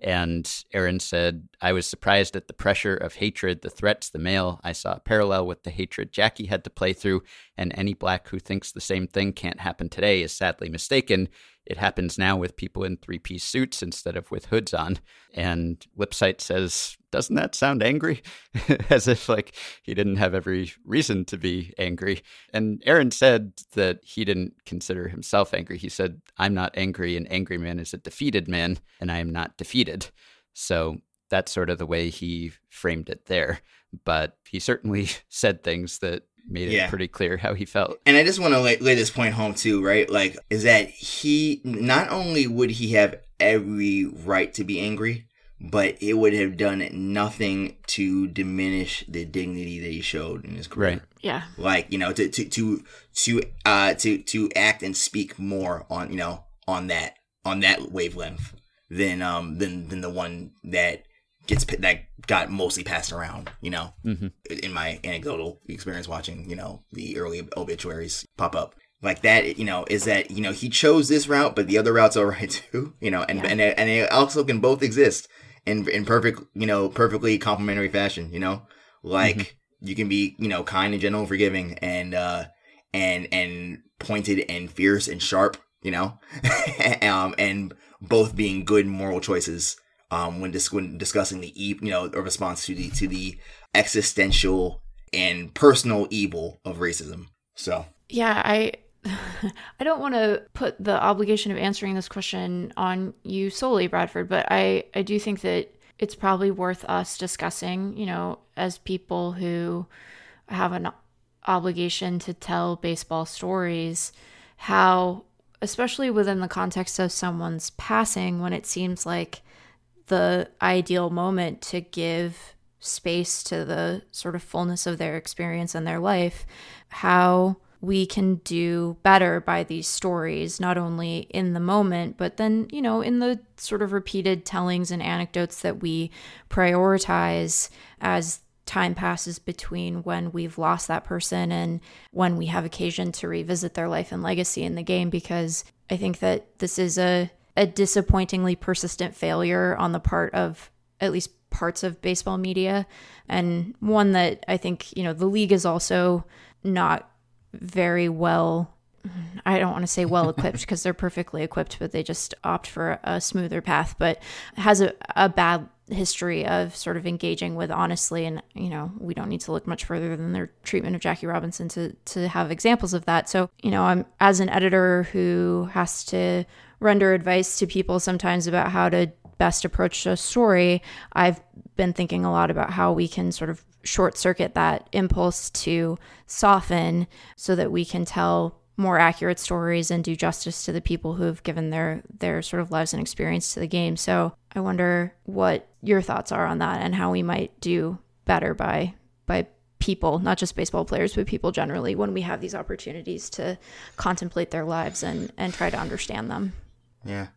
And Aaron said, I was surprised at the pressure of hatred, the threats, the mail. I saw a parallel with the hatred Jackie had to play through, and any black who thinks the same thing can't happen today is sadly mistaken. It happens now with people in three piece suits instead of with hoods on. And Lipsyte says, Doesn't that sound angry? As if like he didn't have every reason to be angry. And Aaron said that he didn't consider himself angry. He said, I'm not angry. An angry man is a defeated man, and I am not defeated. So that's sort of the way he framed it there. But he certainly said things that made it pretty clear how he felt. And I just want to lay, lay this point home too, right? Like, is that he not only would he have every right to be angry, but it would have done nothing to diminish the dignity that he showed in his career. Right. Yeah. Like, you know, to to to to uh to to act and speak more on you know on that on that wavelength than um than than the one that gets that got mostly passed around. You know, Mhm. in my anecdotal experience watching, you know, the early obituaries pop up. Like that, you know, is that you know he chose this route, but the other route's all right too, you know, and Yeah. and and they also can both exist in in perfect, you know, perfectly complementary fashion, you know, like you can be, you know, kind and gentle and forgiving, and uh and and pointed and fierce and sharp you know, um, and both being good moral choices um, when, dis- when discussing the e- you know a response to the to the existential and personal evil of racism. So Yeah, I I don't want to put the obligation of answering this question on you solely, Bradford, but I I do think that it's probably worth us discussing, you know, as people who have an obligation to tell baseball stories, how especially within the context of someone's passing when it seems like the ideal moment to give space to the sort of fullness of their experience and their life, how we can do better by these stories, not only in the moment, but then, you know, in the sort of repeated tellings and anecdotes that we prioritize as time passes between when we've lost that person and when we have occasion to revisit their life and legacy in the game because I think that this is a a disappointingly persistent failure on the part of at least parts of baseball media and one that I think, you know, the league is also not very well I don't want to say well equipped because they're perfectly equipped, but they just opt for a smoother path, but has a, a bad history of sort of engaging with honestly. And, you know, we don't need to look much further than their treatment of Jackie Robinson to, to have examples of that. So, you know, I'm as an editor who has to render advice to people sometimes about how to best approach a story, I've been thinking a lot about how we can sort of short circuit that impulse to soften so that we can tell more accurate stories and do justice to the people who have given their their sort of lives and experience to the game. So I wonder what your thoughts are on that and how we might do better by by people, not just baseball players, but people generally when we have these opportunities to contemplate their lives and and try to understand them. Yeah,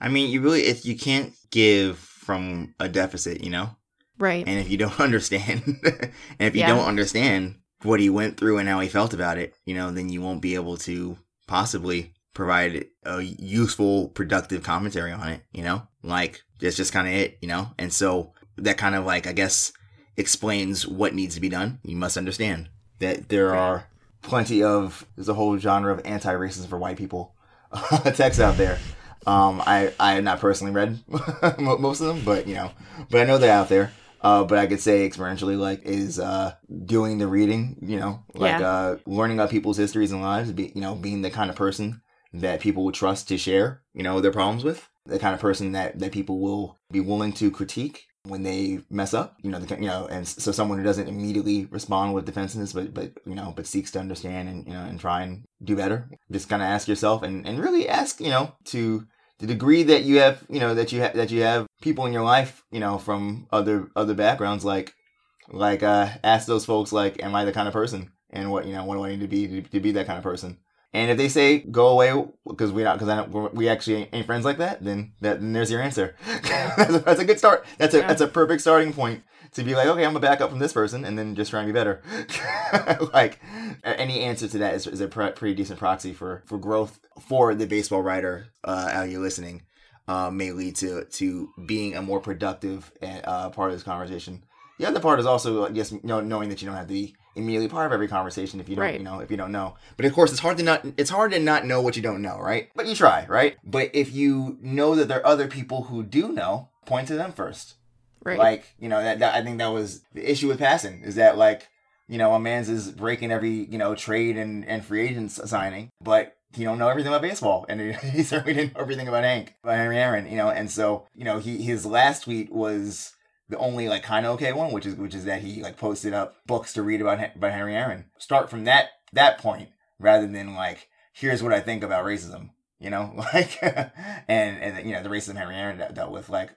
I mean, you really if you can't give from a deficit, you know, Right. and if you don't understand, and if you Yeah. don't understand what he went through and how he felt about it, you know, then you won't be able to possibly provide a useful, productive commentary on it, you know? Like, that's just kind of it, you know? And so that kind of like, I guess, explains what needs to be done. You must understand that there are plenty of, there's a whole genre of anti racism for white people texts out there. Um, I, I have not personally read most of them, but, you know, but I know they're out there. Uh, but I could say experientially, like, is uh, doing the reading, you know, like Yeah. uh, learning about people's histories and lives, be, you know, being the kind of person that people would trust to share, you know, their problems with, the kind of person that, that people will be willing to critique when they mess up, you know, the, you know, and so someone who doesn't immediately respond with defensiveness, but, but, you know, but seeks to understand and, you know, and try and do better. Just kind of ask yourself and, and really ask, you know, to the degree that you have, you know, that you have, that you have people in your life, you know, from other, other backgrounds, like, like, uh, ask those folks, like, am I the kind of person? And what, you know, what do I need to be to, to be that kind of person? And if they say go away because we not because I don't, we're- actually ain't, ain't friends like that, then that then there's your answer. that's, a, that's a good start. That's a Yeah. that's a perfect starting point to be like, okay, I'm gonna back up from this person and then just try and be better. like any answer to that is, is a pre- pretty decent proxy for for growth for the baseball writer uh, out here listening. Uh, may lead to to being a more productive uh, part of this conversation. The other part is also, I guess, you know, knowing that you don't have to be immediately part of every conversation if you don't, Right. you know, if you don't know. But of course, it's hard to not, it's hard to not know what you don't know, right? But you try, right? But if you know that there are other people who do know, point to them first. Right. Like, you know, that, that I think that was the issue with Passan is that like, you know, a man's is breaking every, you know, trade and, and free agents signing, but he don't know everything about baseball. And he certainly didn't know everything about Hank, about Henry Aaron, you know, and so, you know, he his last tweet was the only like kind of okay one, which is which is that he like posted up books to read about about Henry Aaron. Start from that that point rather than like here's what I think about racism, you know, like and and you know the racism Henry Aaron de- dealt with. Like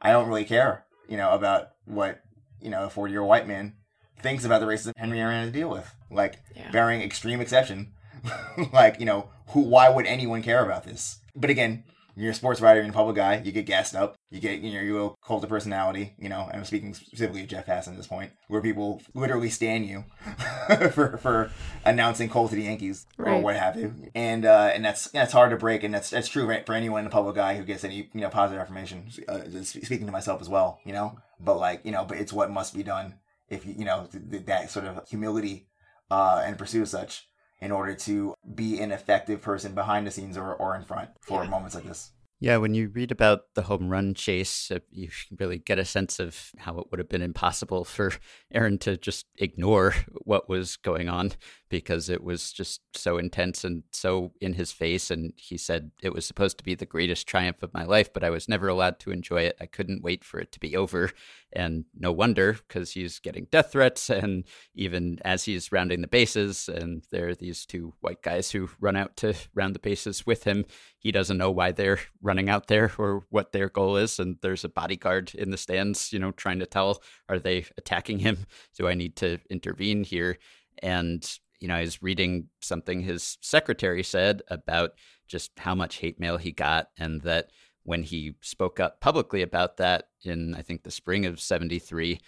I don't really care, you know, about what you know a forty year old white man thinks about the racism Henry Aaron had to deal with. Like Yeah. bearing extreme exception, like you know who why would anyone care about this? But again, you're a sports writer, you're a public guy, you get gassed up, you get, you know, you will cult of personality, you know, and I'm speaking specifically of Jeff Passan at this point, where people literally stand you for, for announcing Cole to the Yankees or what have you. And, uh, and that's, that's hard to break. And that's, that's true for, for anyone, a public guy who gets any, you know, positive affirmation, uh, speaking to myself as well, you know, but like, you know, but it's what must be done if you, you know, th- th- that sort of humility, uh, and pursue such in order to be an effective person behind the scenes or, or in front for Yeah. moments like this. Yeah, when you read about the home run chase, uh, you really get a sense of how it would have been impossible for Aaron to just ignore what was going on because it was just so intense and so in his face. And he said it was supposed to be the greatest triumph of my life, but I was never allowed to enjoy it. I couldn't wait for it to be over. And no wonder because he's getting death threats. And even as he's rounding the bases, and there are these two white guys who run out to round the bases with him, he doesn't know why they're running out there or what their goal is. And there's a bodyguard in the stands, you know, trying to tell, are they attacking him? Do I need to intervene here? And, you know, I was reading something his secretary said about just how much hate mail he got and that when he spoke up publicly about that in, I think, the spring of 73,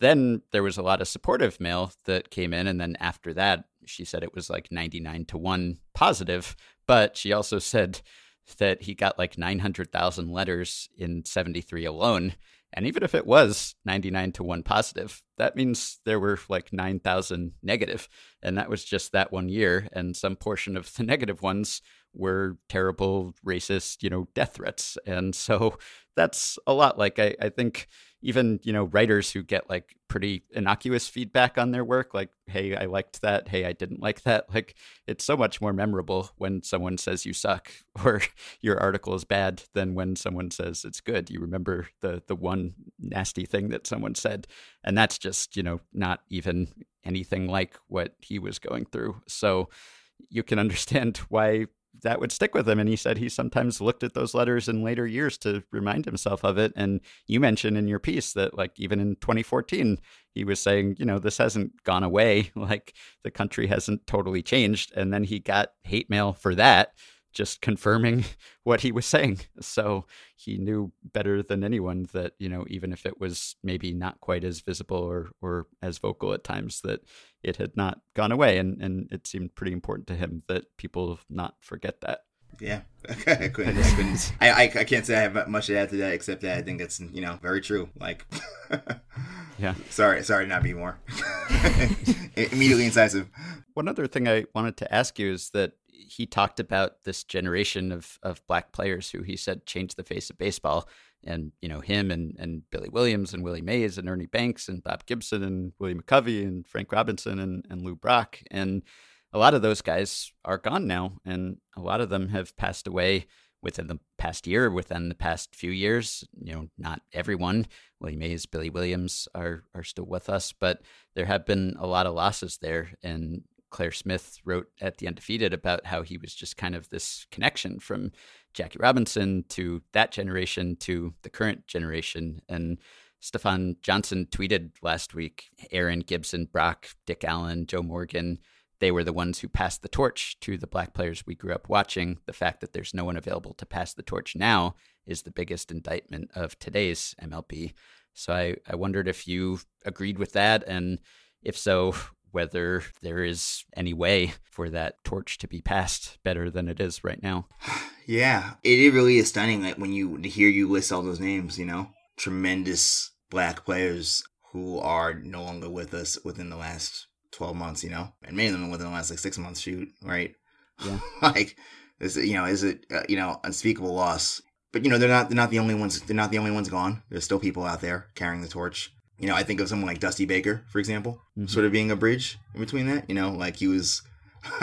then there was a lot of supportive mail that came in. And then after that, she said it was like 99 to 1 positive. But she also said that he got like 900,000 letters in 73 alone. And even if it was 99 to 1 positive, that means there were like 9,000 negative. And that was just that one year. And some portion of the negative ones were terrible, racist, you know, death threats. And so that's a lot. Like, I, I think even, you know, writers who get like pretty innocuous feedback on their work, like, hey, I liked that. Hey, I didn't like that. Like, it's so much more memorable when someone says you suck or your article is bad than when someone says it's good. You remember the the one nasty thing that someone said, and that's just you know not even anything like what he was going through. So you can understand why that would stick with him. And he said he sometimes looked at those letters in later years to remind himself of it. And you mentioned in your piece that, like, even in 2014, he was saying, you know, this hasn't gone away. Like, the country hasn't totally changed. And then he got hate mail for that, just confirming what he was saying. So he knew better than anyone that, you know, even if it was maybe not quite as visible or, or as vocal at times, that it had not gone away. And, and it seemed pretty important to him that people not forget that. Yeah, I couldn't. I, couldn't I, I, I can't say I have much to add to that except that I think it's you know very true. Like, Yeah. sorry, sorry, to not be more immediately incisive. One other thing I wanted to ask you is that he talked about this generation of, of black players who he said changed the face of baseball. And, you know, him and, and Billy Williams and Willie Mays and Ernie Banks and Bob Gibson and Willie McCovey and Frank Robinson and, and Lou Brock. And a lot of those guys are gone now. And a lot of them have passed away within the past year, within the past few years. You know, not everyone. Willie Mays, Billy Williams are are still with us, but there have been a lot of losses there. And Claire Smith wrote at the Undefeated about how he was just kind of this connection from Jackie Robinson to that generation to the current generation. And Stefan Johnson tweeted last week Aaron Gibson, Brock, Dick Allen, Joe Morgan, they were the ones who passed the torch to the black players we grew up watching. The fact that there's no one available to pass the torch now is the biggest indictment of today's MLB. So I, I wondered if you agreed with that, and if so, whether there is any way for that torch to be passed better than it is right now. Yeah, it, really is stunning that when you hear you list all those names, you know, tremendous black players who are no longer with us within the last 12 months, you know, and many of them within the last like six months, shoot, right? Yeah. like, is it, you know, is it, uh, you know, unspeakable loss? But, you know, they're not, they're not the only ones, they're not the only ones gone. There's still people out there carrying the torch. You know, I think of someone like Dusty Baker, for example, Mhm. sort of being a bridge in between that, you know, like he was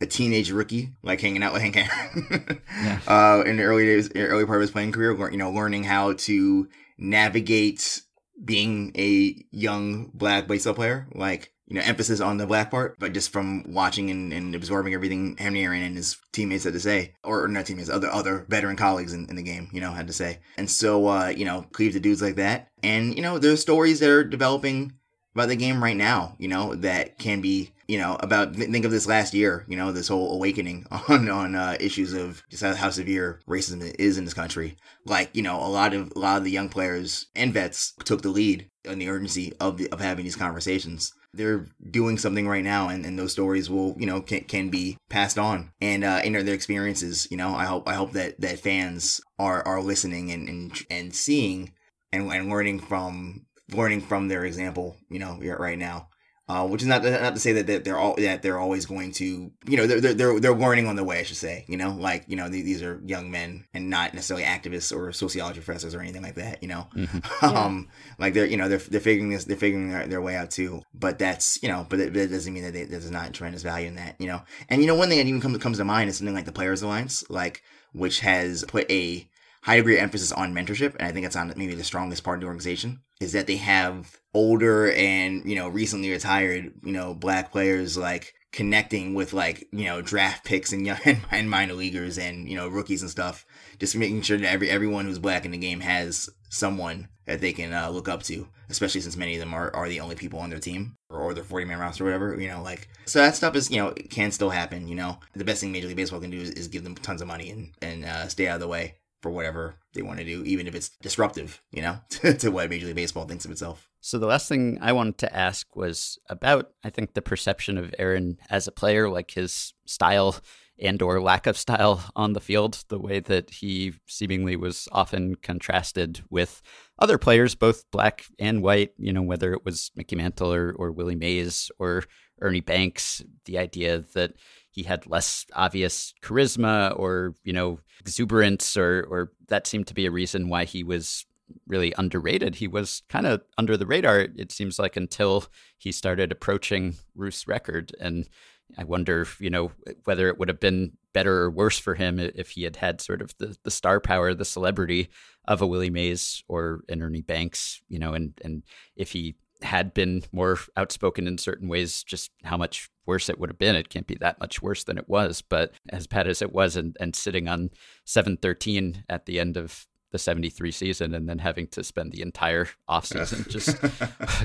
a teenage rookie, like hanging out with Hank Aaron Yeah. uh, in the early days, early part of his playing career, you know, learning how to navigate being a young black baseball player, like, you know, emphasis on the black part, but just from watching and, and absorbing everything Henry Aaron and his teammates had to say, or not teammates, other other veteran colleagues in, in the game, you know, had to say. And so, uh, you know, cleave to dudes like that. And, you know, there's stories that are developing about the game right now, you know, that can be, you know, about th- think of this last year, you know, this whole awakening on on uh, issues of just how, how severe racism is in this country. Like, you know, a lot of a lot of the young players and vets took the lead on the urgency of the, of having these conversations. They're doing something right now, and, and those stories will, you know, can, can be passed on, and uh, know their experiences. You know, I hope I hope that that fans are are listening and and, and seeing and, and learning from learning from their example, you know, right now. Uh, which is not not to say that they're, they're all that they're always going to you know they're they're they're, they're learning on the way I should say you know? Like you know the- these are young men and not necessarily activists or sociology professors or anything like that you know? Um like they're you know they're they're figuring this they're figuring their, their way out too. But that's you know but it, that doesn't mean that they, there's not tremendous value in that you know? And you know one thing that even comes comes to mind is something like the Players Alliance like which has put a high degree emphasis on mentorship, and I think that's on maybe the strongest part of the organization is that they have older and you know recently retired you know black players like connecting with like you know draft picks and young and minor leaguers and you know rookies and stuff, just making sure that every everyone who's black in the game has someone that they can uh, look up to, especially since many of them are, are the only people on their team or, or their 40 man roster or whatever, you know, like, so that stuff is, you know, can still happen, you know. The best thing Major League Baseball can do is, is give them tons of money and, and uh, stay out of the way for whatever they want to do, even if it's disruptive, you know, to, what Major League Baseball thinks of itself. So the last thing I wanted to ask was about I think the perception of Aaron as a player, like his style and or lack of style on the field, the way that he seemingly was often contrasted with other players, both black and white, you know, whether it was Mickey Mantle or, or Willie Mays or Ernie Banks, the idea that he had less obvious charisma or, you know, exuberance or or that seemed to be a reason why he was really underrated. He was kind of under the radar, it seems like, until he started approaching Ruth's record. And I wonder, you know, whether it would have been better or worse for him if he had had sort of the, the star power, the celebrity of a Willie Mays or an Ernie Banks, you know, and, and if he had been more outspoken in certain ways, just how much worse it would have been. It can't be that much worse than it was, but as bad as it was, and, and sitting on 713 at the end of the 73 season and then having to spend the entire offseason just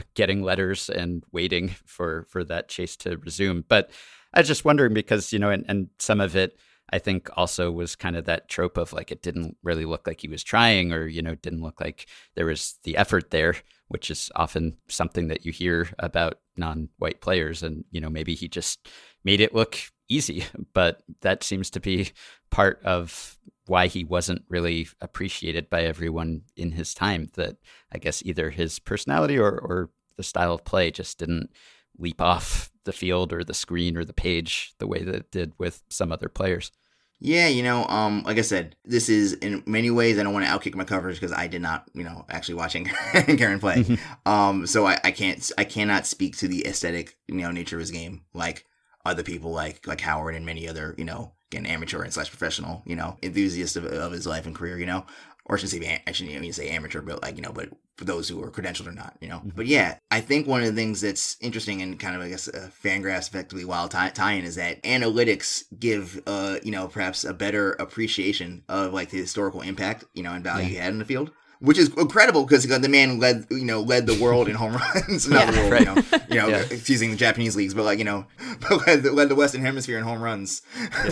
getting letters and waiting for for that chase to resume. But i was just wondering because you know and, and some of it i think also was kind of that trope of like it didn't really look like he was trying or you know didn't look like there was the effort there which is often something that you hear about non-white players and you know maybe he just made it look easy but that seems to be part of why he wasn't really appreciated by everyone in his time. That I guess either his personality or, or the style of play just didn't leap off the field or the screen or the page the way that it did with some other players. Yeah, you know, um, like I said, this is in many ways. I don't want to outkick my coverage because I did not, you know, actually watching Aaron play. um, so I, I can't, I cannot speak to the aesthetic, you know, nature of his game like other people, like like Howard and many other, you know, again, amateur and slash professional, you know, enthusiast of, of his life and career, you know, or I should say, I shouldn't even say amateur, but like, you know, but for those who are credentialed or not, you know. But yeah, I think one of the things that's interesting and kind of, I guess, uh, Fangraphs effectively wild tie- tie-in is that analytics give, uh, you know, perhaps a better appreciation of like the historical impact, you know, and value he had in the field. Which is incredible because the man led, you know, led the world in home runs. Not the Yeah. world, you know, you know, Yeah. excusing the Japanese leagues, but like, you know, but led, the- led the Western Hemisphere in home runs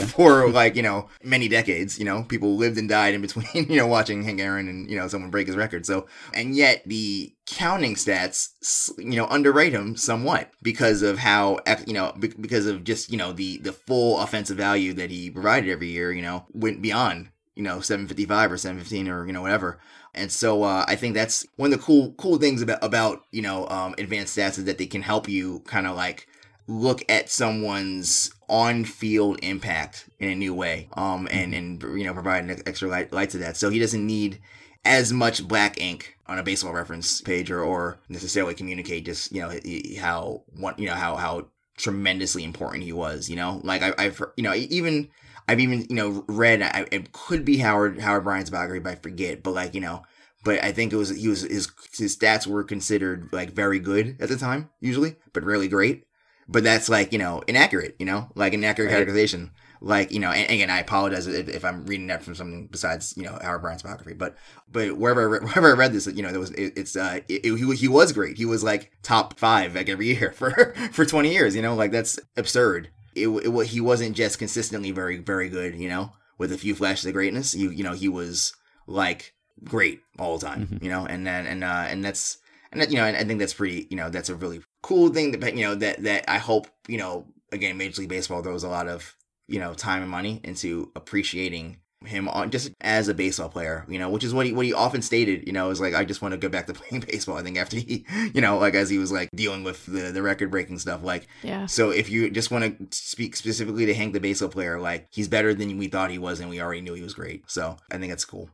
for like, you know, many decades. You know, people lived and died in between, you know, watching Hank Aaron and, you know, someone break his record. So, and yet the counting stats, you know, underrate him somewhat because of how, you know, because of just, you know, the, the full offensive value that he provided every year, you know, went beyond, you know, 755 or 715 or, you know, whatever. And so uh, I think that's one of the cool cool things about about you know um, advanced stats is that they can help you kind of like look at someone's on field impact in a new way um and and you know provide an extra light, light to that. So he doesn't need as much black ink on a baseball reference page or, or necessarily communicate just you know how one you know how how tremendously important he was you know? Like I, i've you know even I've even you know read I, it could be Howard Howard Bryant's biography, but I forget. But like you know, but I think it was he was his his stats were considered like very good at the time, usually, but really great. But that's like you know inaccurate, you know, like inaccurate Right. characterization. Like you know, and again, I apologize if, if I'm reading that from something besides you know Howard Bryant's biography. But but wherever I read, wherever I read this, you know, there was it, it's uh it, it- he he was great. He was like top five like every year for for 20 years. You know, like that's absurd it, it he wasn't just consistently very very good you know with a few flashes of greatness. You you know he was like great all the time you know and then and uh and that's and that, you know and I think that's pretty you know that's a really cool thing that you know that that I hope you know again Major League Baseball throws a lot of you know time and money into appreciating him on just as a baseball player, you know, which is what he what he often stated, you know, is like I just want to go back to playing baseball. I think after he, you know, like as he was like dealing with the the record breaking stuff, like Yeah. so if you just want to speak specifically to Hank the baseball player, like he's better than we thought he was, and we already knew he was great. So I think that's cool.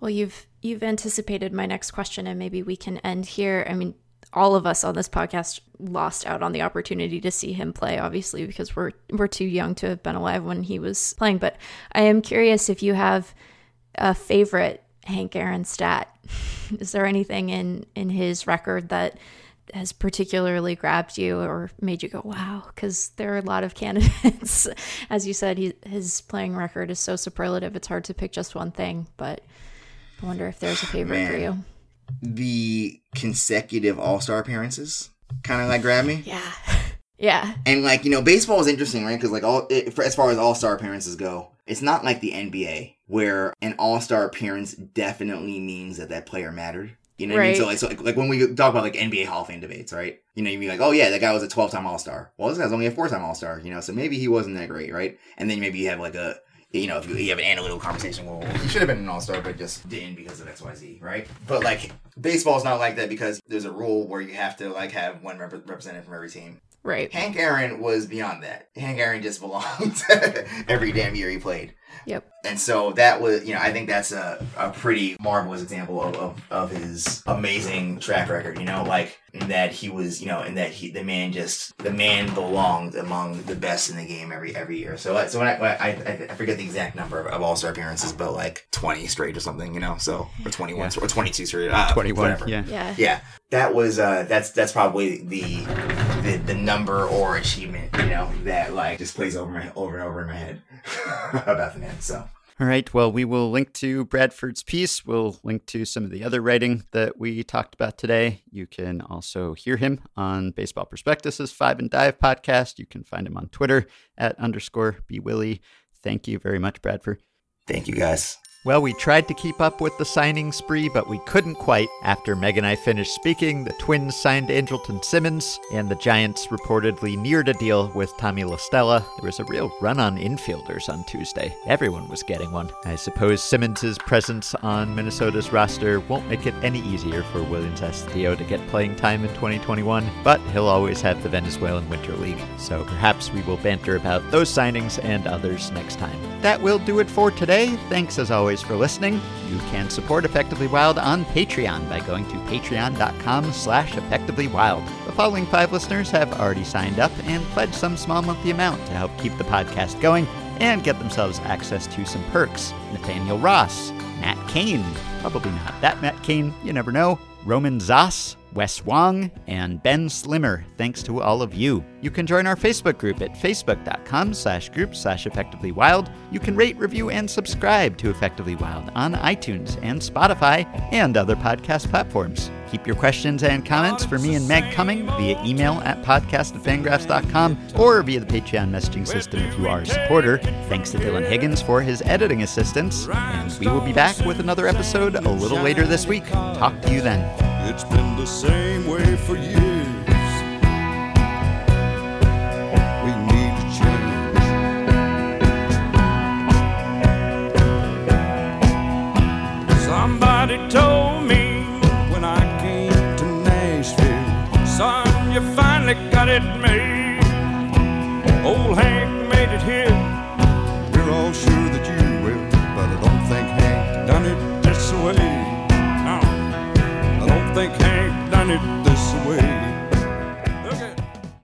Well, you've you've anticipated my next question, and maybe we can end here. I mean, all of us on this podcast lost out on the opportunity to see him play, obviously, because we're we're too young to have been alive when he was playing. But I am curious if you have a favorite Hank Aaron stat. Is there anything in in his record that has particularly grabbed you or made you go wow because there are a lot of candidates as you said he, his playing record is so superlative it's hard to pick just one thing but I wonder if there's a favorite for you. The consecutive All Star appearances kind of like grab me. Yeah. Yeah. And like you know, baseball is interesting, right? Because like all it, for, as far as All Star appearances go, it's not like the NBA where an All Star appearance definitely means that that player mattered. You know what I mean? So like, so like, like when we talk about like NBA Hall of Fame debates, right? You know, you'd be like, oh yeah, that guy was a 12 time All Star. Well, this guy's only a four time All Star, you know, so maybe he wasn't that great, right? And then maybe you have like a, you know, if you, you have an analytical conversation, well, he should have been an All Star, but just didn't because of X, Y, Z, right? But like baseball's not like that because there's a rule where you have to like have one rep- representative from every team. Right. Hank Aaron was beyond that. Hank Aaron just belonged every damn year he played. Yep. And so that was, you know, I think that's a, a pretty marvelous example of, of, of his amazing track record, you know, like in that he was, you know, in that he, the man just, the man belonged among the best in the game every, every year. So, I- so when I, when I, I, I forget the exact number of, of all-star appearances, but like 20 straight or something, you know, so, or 21 or 22 straight, uh, 21, whatever. yeah. Yeah. Yeah, that was uh, that's that's probably the, the the number or achievement, you know, that like just plays over my over and over in my head about the man. So All right. Well, we will link to Bradford's piece. We'll link to some of the other writing that we talked about today. You can also hear him on Baseball Prospectus's Five and Dive podcast. You can find him on Twitter at underscore bewilly. Thank you very much, Bradford. thank you guys. Well, we tried to keep up with the signing spree, but we couldn't quite. After Meg and I finished speaking, the Twins signed Andrelton Simmons, and the Giants reportedly neared a deal with Tommy La Stella. There was a real run on infielders on Tuesday. Everyone was getting one. I suppose Simmons' presence on Minnesota's roster won't make it any easier for Willians Astudillo to get playing time in 2021, but he'll always have the Venezuelan Winter League, so perhaps we will banter about those signings and others next time. That will do it for today. Thanks as always for listening. You can support Effectively Wild on Patreon by going to patreon.com slash effectivelywild. The following five listeners have already signed up and pledged some small monthly amount to help keep the podcast going and get themselves access to some perks. Nathaniel Ross, Matt Kane, probably not that Matt Kane, you never know, Roman Zoss, Wes Wong, and Ben Slimmer. Thanks to all of you. You can join our Facebook group at facebook.com slash group slash effectively wild. You can rate, review, and subscribe to Effectively Wild on iTunes and Spotify and other podcast platforms. Keep your questions and comments for me and Meg coming via email at podcast at or via the Patreon messaging system if you are a supporter. Thanks to Dylan Higgins for his editing assistance. And we will be back with another episode a little later this week. Talk to you then. It's been the same way for. Told me when I came to Nashville, son, you finally got it made. Old Hank made it here. We're all sure that you will, but I don't think Hank done it this way. No. I don't think Hank done it.